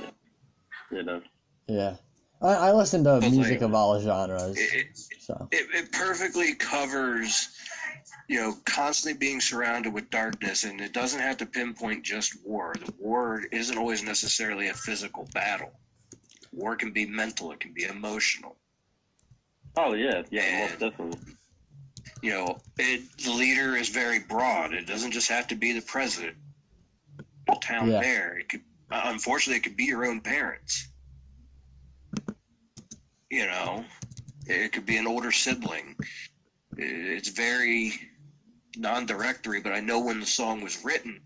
you know.
Yeah, I, I listen to
But,
music
like,
of all genres.
It,
So
it, it perfectly covers, you know, constantly being surrounded with darkness, and it doesn't have to pinpoint just war. The war isn't always necessarily a physical battle. War can be mental, it can be emotional.
Oh yeah, yeah, most definitely.
You know, it, the leader is very broad. It doesn't just have to be the president, the town
Yeah.
mayor. It could, unfortunately, it could be your own parents. You know, it could be an older sibling. It's very non-directory, but I know when the song was written,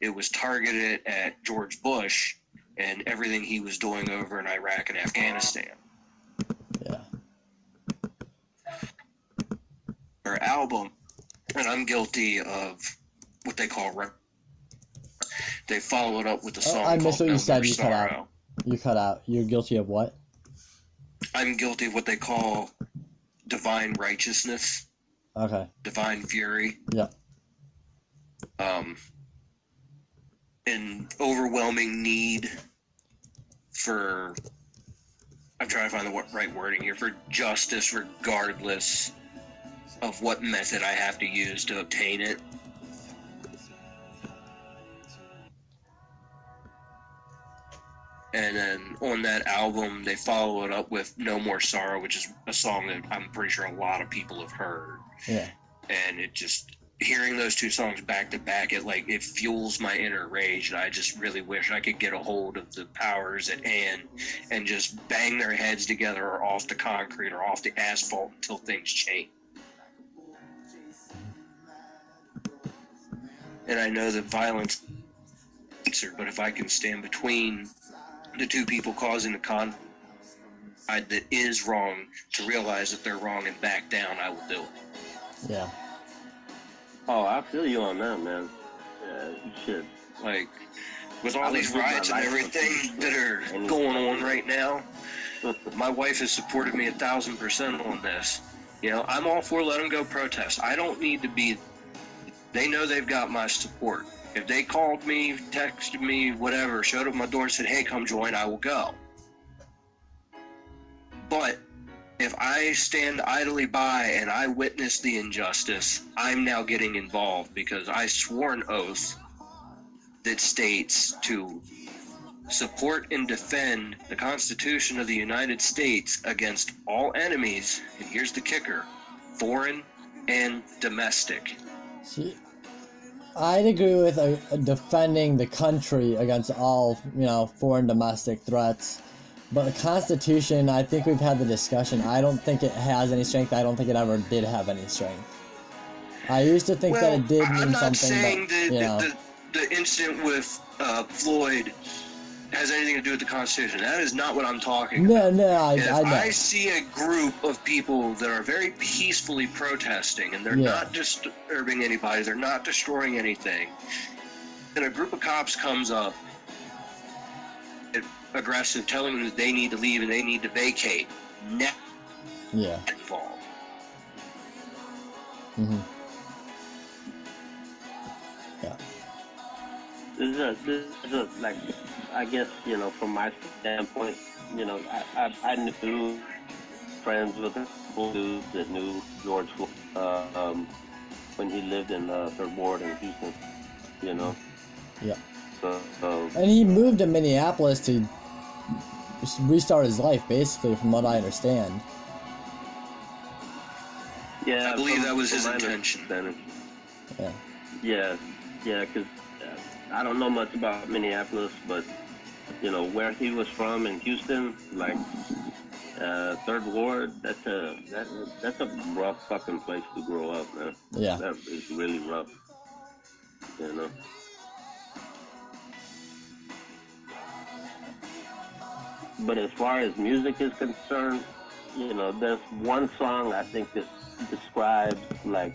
it was targeted at George Bush and everything he was doing over in Iraq and Afghanistan. Her album, and I'm guilty of what they call rep. They follow it up with a
Oh,
song
I missed what you said. You cut out. You cut out. You're guilty of what?
I'm guilty of what they call divine righteousness,
Okay.
divine fury.
Yeah.
um, an overwhelming need for I'm trying to find the right wording here for justice regardless of what method I have to use to obtain it. And then on that album, they follow it up with No More Sorrow, which is a song that I'm pretty sure a lot of people have heard
Yeah.
and it just hearing those two songs back to back it like it fuels my inner rage and i just really wish i could get a hold of the powers at hand and just bang their heads together or off the concrete or off the asphalt until things change and i know that violence answer but if i can stand between the two people causing the conflict that is wrong to realize that they're wrong and back down i will do it
Yeah.
Oh, I feel you on that, man. Yeah, you should.
Like, with all
I
these riots and everything that are going on right now, my wife has supported me a thousand percent on this. You know, I'm all for let them go protest. I don't need to be. They know they've got my support. If they called me, texted me, whatever, showed up my door and said, "Hey, come join," I will go. But if I stand idly by and I witness the injustice, I'm now getting involved because I swore an oath that states to support and defend the Constitution of the United States against all enemies, and here's the kicker foreign and domestic.
See, I'd agree with uh, defending the country against all, you know, foreign domestic threats. But the Constitution, I think we've had the discussion. I don't think it has any strength. I don't think it ever did have any strength. I used to think that it did mean
I'm not
something,
saying
but
that
you know,
the, the, the incident with uh, Floyd has anything to do with the Constitution. That is not what I'm talking about.
no, no, I,
if
I know.
I see a group of people that are very peacefully protesting and they're
Yeah.
not disturbing anybody, they're not destroying anything, and a group of cops comes up, aggressive, telling them that they need to leave and they need to vacate, net
yeah.
involved.
hmm
This is a, this is a, like, I guess, you know, from my standpoint, you know, I, I, I knew friends with people dudes that knew George uh, um, when he lived in uh, Third Ward in Houston, you know.
Yeah.
So, so
And he moved to Minneapolis to restart his life, basically, from what I understand.
yeah,
I believe
from-
that was his intention.
understanding.
Yeah.
Yeah, yeah, because I don't know much about Minneapolis, but you know where he was from in Houston, like uh, Third Ward. That's a that, that's a rough fucking place to grow up, man.
Yeah.
that is really rough. You know. But as far as music is concerned, you know, there's one song I think that describes like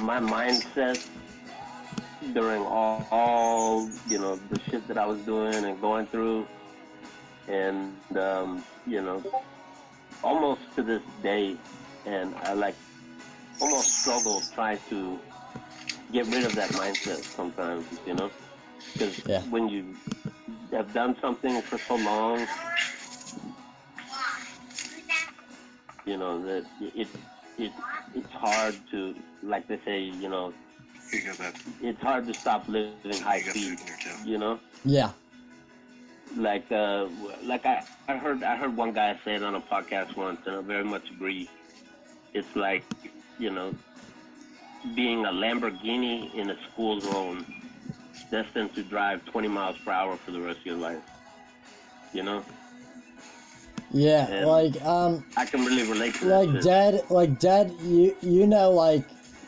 my mindset during all, all you know the shit that I was doing and going through, and um, you know, almost to this day, and I like almost struggle trying to get rid of that mindset sometimes, you know, because
Yeah.
when you have done something for so long, you know that it it it's hard to like they say, you know, it's hard to stop living high speed, you know.
Yeah.
Like uh, like I, I heard I heard one guy say it on a podcast once, and I very much agree. it's like, you know, being a Lamborghini in a school zone, destined to drive 20 miles per hour for the rest of your life. You know,
Yeah,
And-
like um,
I can really relate to that.
like
shit.
dead, like dead. You you know like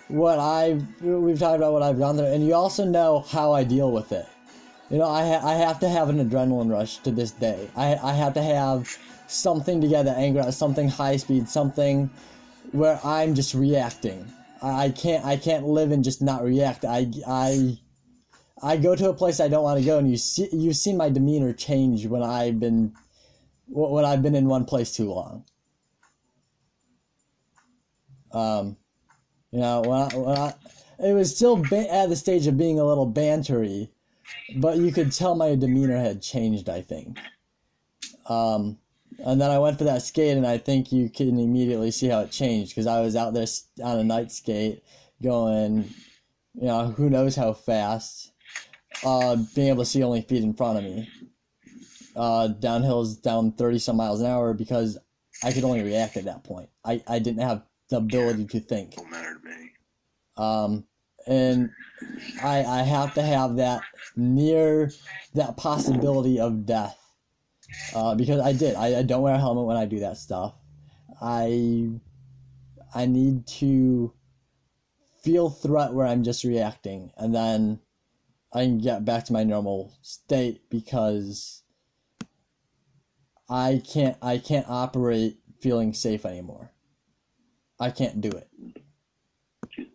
what I've we've talked about what I've gone through, and you also know how I deal with it. You know, I ha- I have to have an adrenaline rush to this day. I I have to have something to get the anger out, something high speed, something where I'm just reacting. I I can't I can't live and just not react. I I I go to a place I don't want to go, and you see you've seen my demeanor change when I've been when I've been in one place too long. Um, you know, when I, when I, it was still ba- at the stage of being a little bantery, but you could tell my demeanor had changed. I think. Um, and then I went for that skate, and I think you can immediately see how it changed because I was out there on a night skate, going, you know, who knows how fast, uh, being able to see only feet in front of me. Uh, downhills down 30 some miles an hour because I could only react at that point. I, I didn't have the ability to think.
Don't matter to me.
Um, and I I have to have that near that possibility of death. Uh, because I did. I, I don't wear a helmet when I do that stuff. I I need to feel threat where I'm just reacting, and then I can get back to my normal state because I can't I can't operate feeling safe anymore. I can't do it.
Is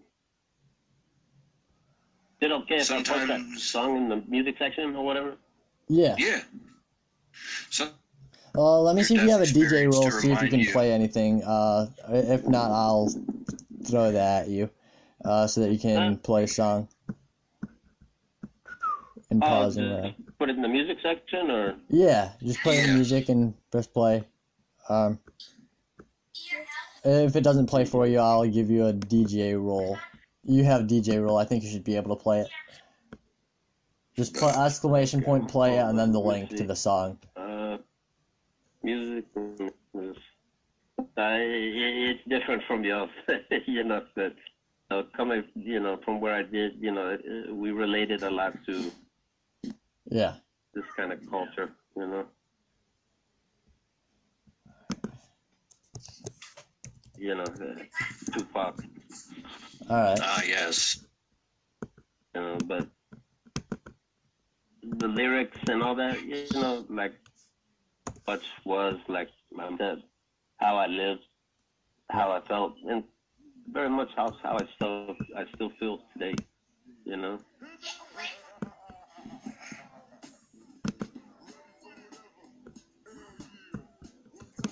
it okay if I post that song in the music section or whatever?
Yeah.
Yeah. So
Uh, let me see if you have a DJ
experience
roll, see if you can
you.
play anything. Uh, if not, I'll throw that at you, uh, so that you can play a song. And
Oh,
pause and
put it in the music section or?
Yeah, just play the music and press play. Um, if it doesn't play for you, I'll give you a DJ roll. You have DJ roll. I think you should be able to play it. Just put exclamation point play and then the link to the song.
Uh, music is, uh, it's different from yours. you know, uh, coming, you know, from where I did, you know, we related a lot to
Yeah.
this kind of culture, you know. You know, uh, Tupac,
All right.
Ah, yes.
you know, but the lyrics and all that, you know, like what was like my dad, how I lived, how I felt, and very much how how I still I still feel today, you know.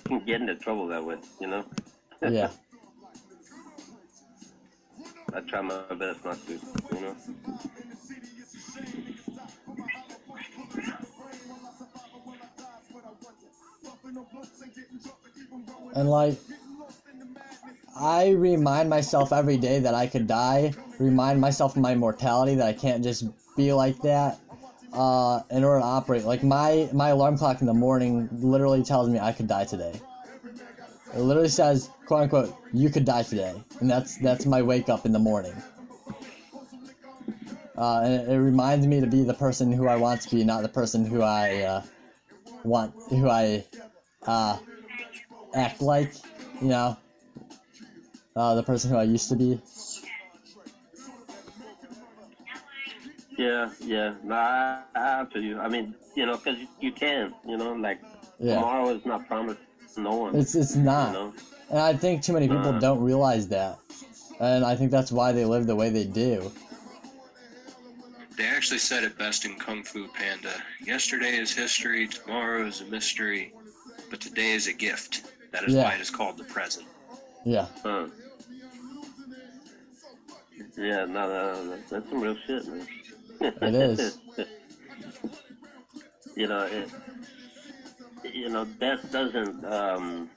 Can get into trouble that way, you know.
Yeah.
I try my best not to, you know.
And like, I remind myself every day that I could die. Remind myself of my mortality that I can't just be like that. Uh, in order to operate, like my my alarm clock in the morning literally tells me I could die today. It literally says, "quote unquote," you could die today, and that's that's my wake up in the morning. Uh, and it, it reminds me to be the person who I want to be, not the person who I uh, want, who I uh, act like, you know, uh, the person who I used to be.
Yeah, yeah. No, I, I have to. I mean, you know, because you can, you know, like
Yeah.
tomorrow is not promised to no one.
It's it's not,
You know?
and I think too many people don't realize that, and I think that's why they live the way they do.
They actually said it best in Kung Fu Panda. Yesterday is history, tomorrow is a mystery, but today is a gift. That is
Yeah.
why it is called the present.
Yeah,
Huh. Yeah, no, no, no, that's some real shit, man.
It is.
you know, it, you know, death doesn't um,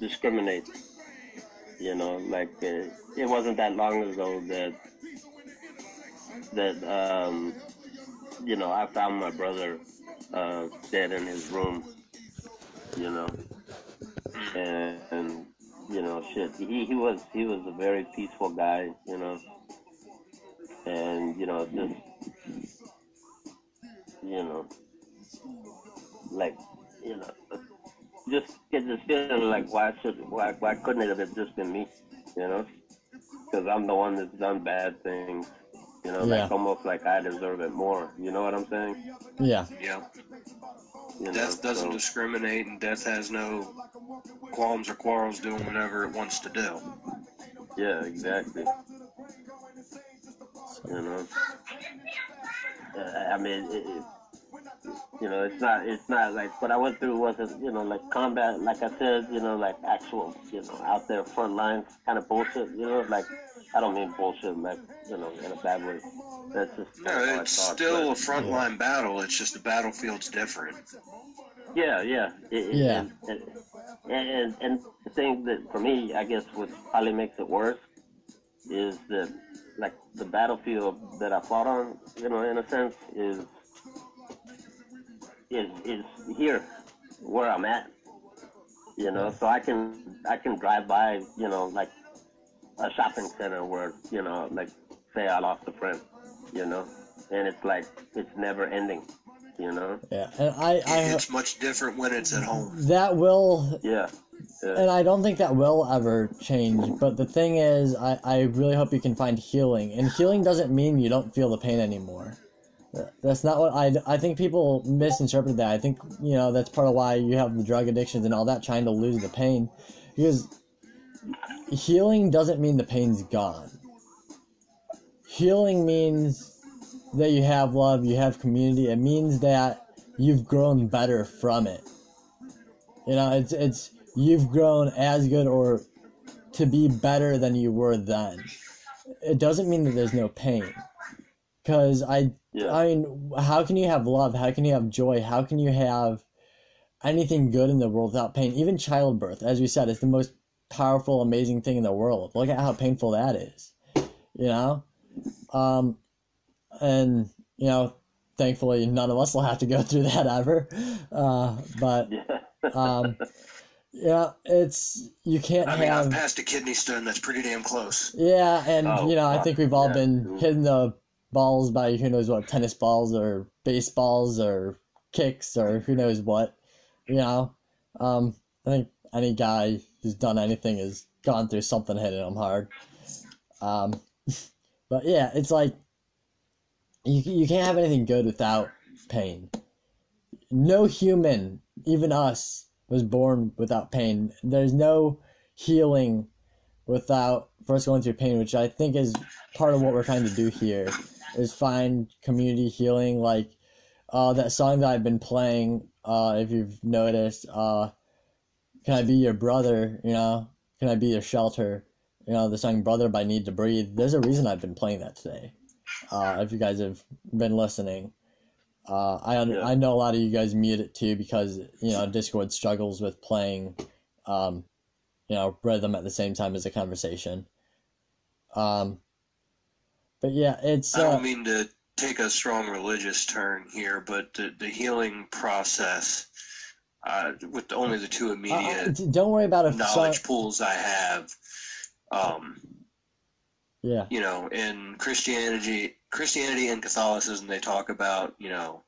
discriminate. You know, like uh, it wasn't that long ago that that um, you know I found my brother uh, dead in his room. You know, and, and you know, shit. He he was he was a very peaceful guy, you know, and you know just you know like you know just get this feeling like why should why why couldn't it have just been me, you know? Because I'm the one that's done bad things, you know,
Yeah.
like almost like I deserve it more. You know what I'm saying?
Yeah.
Yeah.
You know,
Death doesn't
so-
discriminate, and death has no qualms or quarrels doing whatever it wants to do.
Yeah, exactly. You know, uh, I mean, it, it, you know, it's not, it's not like what I went through wasn't, you know, like combat, like I said, you know, like actual, you know, out there front lines kind of bullshit. You know, like I don't mean bullshit, like you know, in a bad way. That's just
No, it's
thought,
still a
but-
frontline battle. It's just the battlefield's different.
Yeah, yeah, It- it-
Yeah.
And, and, and and the thing that for me, I guess, what probably makes it worse is that like the battlefield that I fought on, you know, in a sense, is is is here where I'm at. You know, so I can I can drive by, you know, like a shopping center where, you know, like say I lost a friend, you know, and it's like it's never ending, you know.
Yeah, and I, I
It's much different when it's at home.
that will
Yeah. yeah.
and I don't think that will ever change. But the thing is, I, I really hope you can find healing. And healing doesn't mean you don't feel the pain anymore. That's not what I, I think people misinterpret that. I think, you know, that's part of why you have the drug addictions and all that, trying to lose the pain. Because healing doesn't mean the pain's gone. Healing means that you have love, you have community. It means that you've grown better from it. You know, it's it's you've grown as good or to be better than you were then. It doesn't mean that there's no pain. Cuz I I mean, how can you have love? How can you have joy? How can you have anything good in the world without pain? Even childbirth, as we said, is the most powerful, amazing thing in the world. Look at how painful that is. You know? Um and you know, thankfully none of us will have to go through that ever. Uh but um yeah, it's you can't
I mean, I've passed a kidney stone that's pretty damn close.
yeah, and
Oh,
you know, I think we've all
yeah.
been hitting the balls by who knows what tennis balls or baseballs or kicks or who knows what. You know, um, I think any guy who's done anything has gone through something hitting him hard. Um, but yeah, it's like you you can't have anything good without pain. No human, even us, was born without pain. There's no healing without first going through pain, which I think is part of what we're trying to do here, is find community healing. Like uh, that song that I've been playing, uh, if you've noticed, uh, "Can I Be Your Brother?" You know, "Can I Be Your Shelter?" You know, the song "Brother" by NEEDTOBREATHE. There's a reason I've been playing that today. Uh, if you guys have been listening. Uh, I un- I know a lot of you guys mute it too because you know Discord struggles with playing, um, you know, rhythm at the same time as a conversation. Um, but yeah, it's
I
uh,
don't mean to take a strong religious turn here, but the, the healing process, uh, with only the two
uh,
immediate
d- don't worry about if
knowledge
some,
pools I have, um,
yeah
you know, in Christianity, Christianity and Catholicism, they talk about, you know,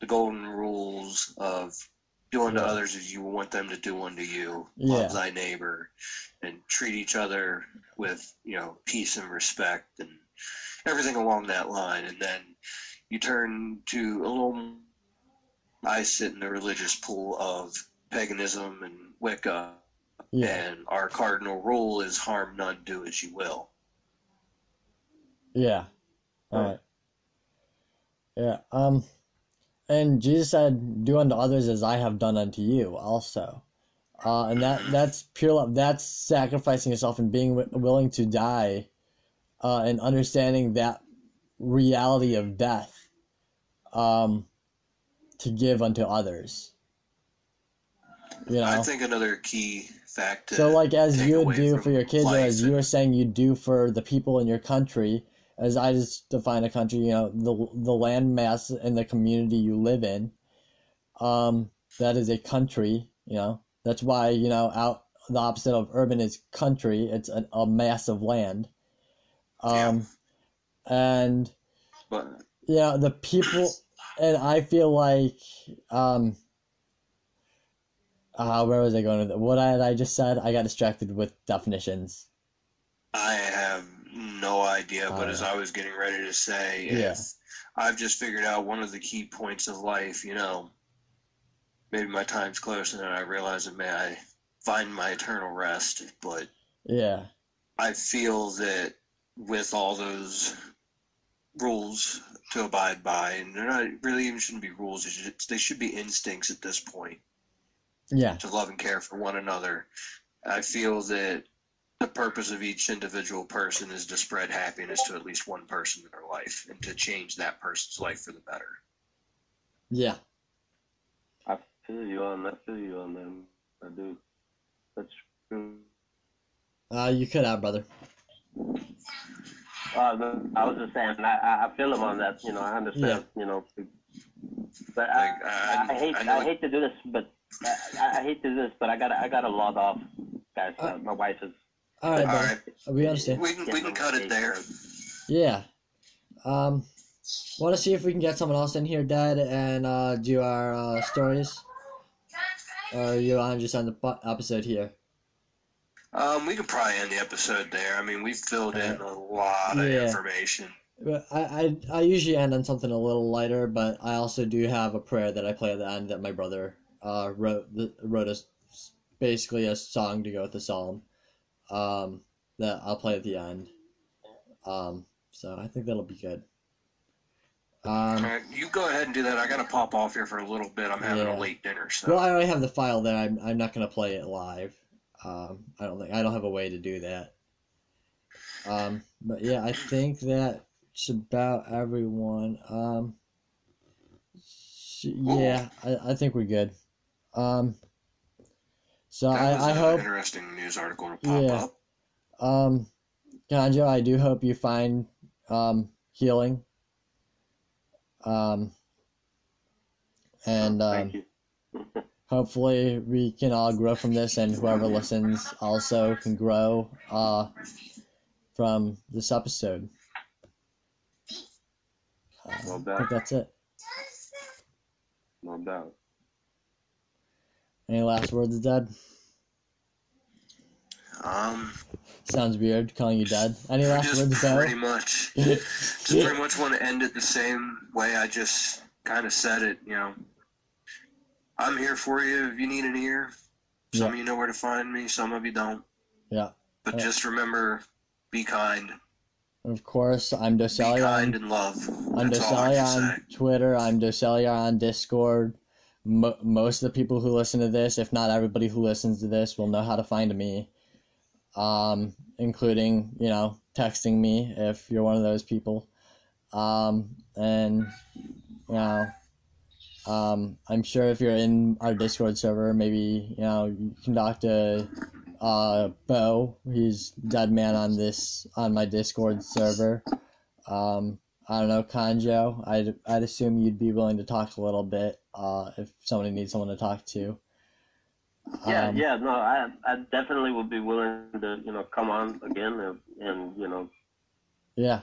the golden rules of do unto
Yeah.
others as you want them to do unto you.
Yeah.
Love thy neighbor, and treat each other with, you know, peace and respect, and everything along that line. And then you turn to a little. I sit in the religious pool of paganism and Wicca,
yeah
and our cardinal rule is harm none, do as you will.
yeah all right yeah um and Jesus said do unto others as I have done unto you also uh and that that's pure love that's sacrificing yourself and being wi- willing to die uh and understanding that reality of death um to give unto others you know
I think another key fact.
So, like, as you would do for your kids, or as you were saying you do for the people in your country, as I just define a country, you know, the the land mass and the community you live in, um, that is a country. You know, that's why you know out the opposite of urban is country. It's a, a of land. Um, and
But
yeah, the people, and I feel like, um, uh, where was I going with it? What had I just said? I got distracted with definitions.
I have no idea, but
Uh,
as I was getting ready to say,
Yeah.
I've just figured out one of the key points of life, you know, maybe my time's close and then I realize that may I find my eternal rest, but
Yeah,
I feel that with all those rules to abide by, and they're not really even shouldn't be rules, they should, they should be instincts at this point
yeah,
to love and care for one another. I feel that the purpose of each individual person is to spread happiness to at least one person in their life and to change that person's life for the better.
yeah.
I feel you on that. I feel you on them. I do. That's true.
Uh, you could have, brother.
Uh, no, I was just saying, I, I- I feel him on that. You know, I understand. You know, but I, I, hate I, hate to do this, but I, I hate to do this, but I gotta I gotta log off, guys. Uh, my wife is.
All right, brother. We understand.
We can we can cut it there.
Yeah. Um, want to see if we can get someone else in here, Dad, and uh, do our uh, stories? Or you want to just end the po- episode here?
Um, we could probably end the episode there. I mean, we've filled in a lot of
Yeah.
information.
But I, I, I usually end on something a little lighter, but I also do have a prayer that I play at the end that my brother uh, wrote. The, wrote us basically a song to go with the psalm um, that I'll play at the end. Um, so I think that'll be good. Um,
All right, you go ahead and do that. I gotta pop off here for a little bit. I'm having
Yeah.
a late dinner, so.
Well, I already have the file there. I'm, I'm not gonna play it live. Um, I don't think I don't have a way to do that. Um, but yeah, I think that's about everyone. Um, yeah, I, I think we're good. Um, so
that
I, I hope
interesting news article to pop
yeah.
up.
Um, Conejo, I do hope you find um healing. Um, and um, hopefully we can all grow from this, and whoever listens also can grow uh from this episode. Uh,
No
I
doubt.
think that's it.
No doubt.
Any last words, Dad?
Um,
Sounds weird calling you Dad. Any last
just
words, Bo?
pretty much, just pretty much want to end it the same way I just kind of said it. You know, I'm here for you if you need an ear. Some
Yeah.
of you know where to find me. Some of you don't.
Yeah.
But
Yeah.
just remember, be kind.
Of course, I'm
Be kind and love.
I'm
That's
Docelia on. Twitter. I'm Docelia on Discord. Mo- most of the people who listen to this, if not everybody who listens to this, will know how to find me. Um, including, you know, texting me if you're one of those people. Um, and, you know, um, I'm sure if you're in our Discord server, maybe, you know, you can talk to uh, Bo. He's dead man on this, on my Discord server. Um, I don't know, Conejo. I'd, I'd assume you'd be willing to talk a little bit uh, if somebody needs someone to talk to.
Yeah,
Um,
yeah, no, I I definitely would be willing to you know come on again and, and you know
Yeah.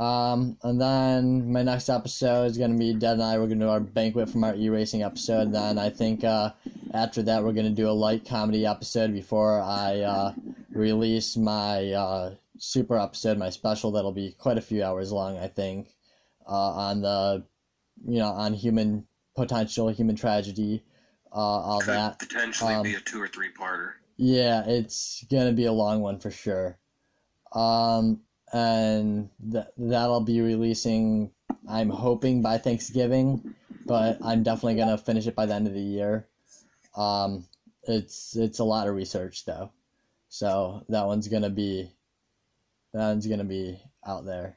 Um, and then my next episode is gonna be Dad and I. We're gonna do our banquet from our e-racing episode. Then I think uh, after that we're gonna do a light comedy episode before I uh, release my uh, super episode, my special. That'll be quite a few hours long, I think, uh, on the you know on human potential, human tragedy, uh, all
Could
that.
potentially
Um,
be a two or three parter.
yeah, it's gonna be a long one for sure. Um, and th- that'll be releasing, I'm hoping by Thanksgiving, but I'm definitely gonna finish it by the end of the year. Um, it's it's a lot of research though, so that one's gonna be that one's gonna be out there.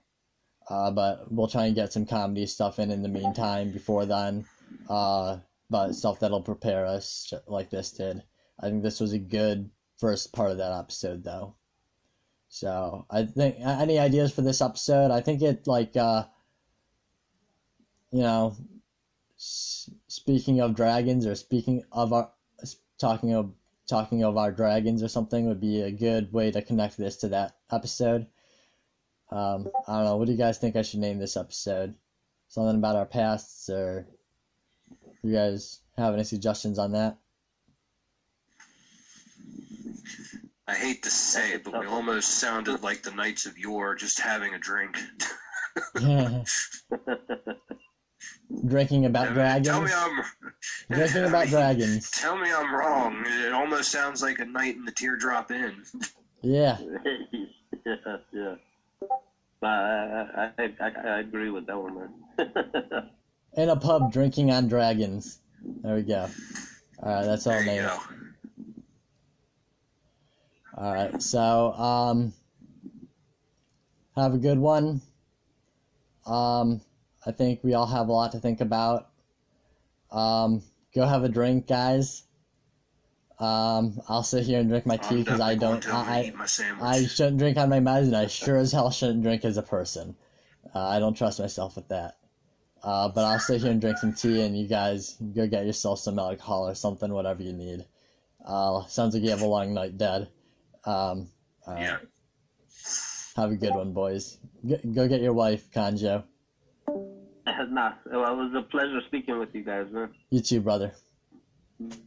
Uh, but we'll try and get some comedy stuff in in the meantime before then. Uh, but stuff that'll prepare us like this did. I think this was a good first part of that episode, though. So I think any ideas for this episode? I think it like uh, you know, s- speaking of dragons or speaking of our talking of talking of our dragons or something would be a good way to connect this to that episode. Um, I don't know. What do you guys think I should name this episode? Something about our pasts, or you guys have any suggestions on that?
I hate to say it, but we almost sounded like the Knights of Yore just having a drink.
Drinking about dragons.
Tell me I'm
Drinking about dragons.
Tell me I'm wrong. It almost sounds like a night in the teardrop inn.
Yeah.
yeah, yeah. But I, I, I, I agree with that one, man.
In a pub drinking on dragons. There we go. Alright, that's all name. Alright, so um have a good one. Um I think we all have a lot to think about. Um go have a drink, guys. Um I'll sit here and drink my tea because I don't I I, I shouldn't drink on my meds and I sure as hell shouldn't drink as a person. Uh, I don't trust myself with that. Uh, but I'll sit here and drink some tea, and you guys go get yourself some alcohol or something, whatever you need. Uh, sounds like you have a long night, Dad. Um, all right. Have a good one, boys. G- go get your wife, Conejo.
nah, well, it was a pleasure speaking with you guys, man.
You too, brother.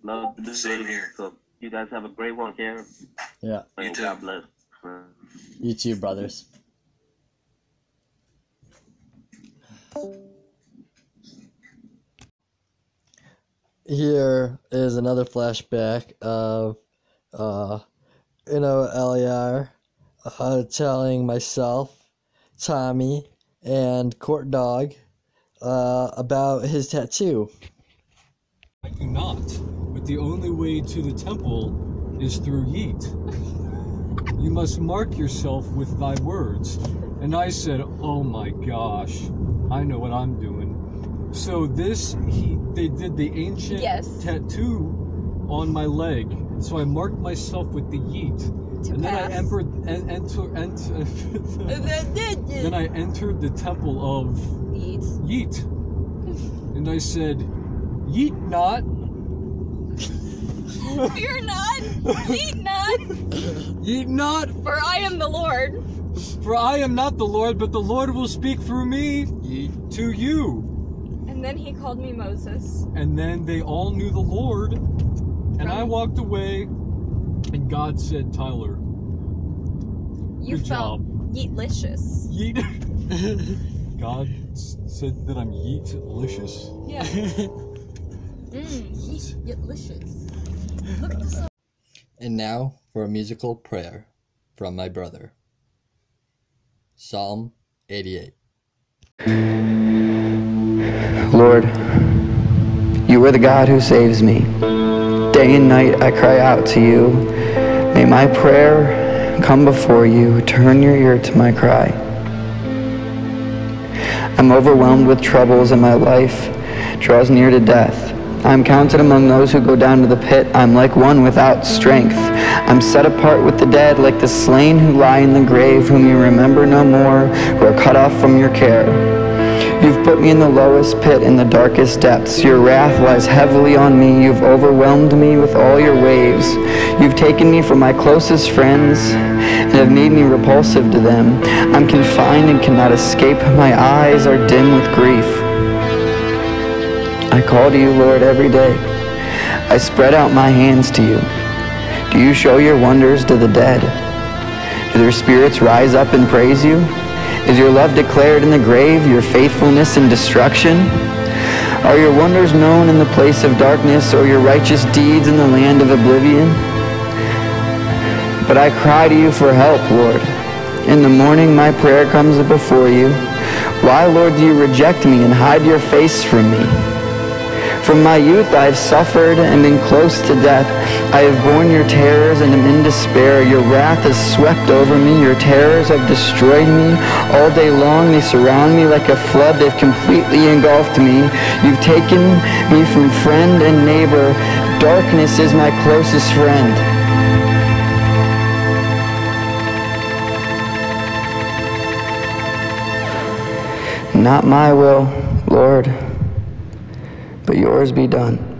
Love the Same here. So you guys have a great one here.
Yeah.
And God bless.
You too, brothers. Here is another flashback of, uh, Uno LER uh, telling myself, Tommy, and Courtdog uh, about his tattoo.
I do not. But the only way to the temple is through Yeet. You must mark yourself with thy words. And I said, Oh my gosh, I know what I'm doing. So this he they did the ancient
Yes.
tattoo on my leg. So I marked myself with the yeet. and then I entered en- enter, enter, then I entered the temple of
Yeet.
Yeet. And I said, Yeet not.
Fear not, need not,
Yeet not.
for I am the Lord.
For I am not the Lord, but the Lord will speak through me to you.
And then he called me Moses.
And then they all knew the Lord. And I walked away, and God said, Tyler,
You
Good
felt yeetlicious.
yeet. God said that I'm yeet-licious.
Yeah. Mmm, yeet, yeetlicious. Look at this.
And now for a musical prayer from my brother. Psalm 88.
Lord, you are the God who saves me. Day and night I cry out to you. May my prayer come before you. Turn your ear to my cry. I'm overwhelmed with troubles and my life draws near to death. I'm counted among those who go down to the pit. I'm like one without strength. I'm set apart with the dead, like the slain who lie in the grave, whom you remember no more, who are cut off from your care. You've put me in the lowest pit, in the darkest depths. Your wrath lies heavily on me. You've overwhelmed me with all your waves. You've taken me from my closest friends and have made me repulsive to them. I'm confined and cannot escape. My eyes are dim with grief. I call to you, Lord, every day. I spread out my hands to you. Do you show your wonders to the dead? Do their spirits rise up and praise you? Is your love declared in the grave, your faithfulness in destruction? Are your wonders known in the place of darkness, or your righteous deeds in the land of oblivion? But I cry to you for help, Lord. In the morning my prayer comes before you. Why, Lord, do you reject me and hide your face from me? From my youth I have suffered and been close to death. I have borne your terrors and am in despair. Your wrath has swept over me. Your terrors have destroyed me. All day long they surround me like a flood. They've completely engulfed me. You've taken me from friend and neighbor. Darkness is my closest friend. Not my will, Lord, but yours be done.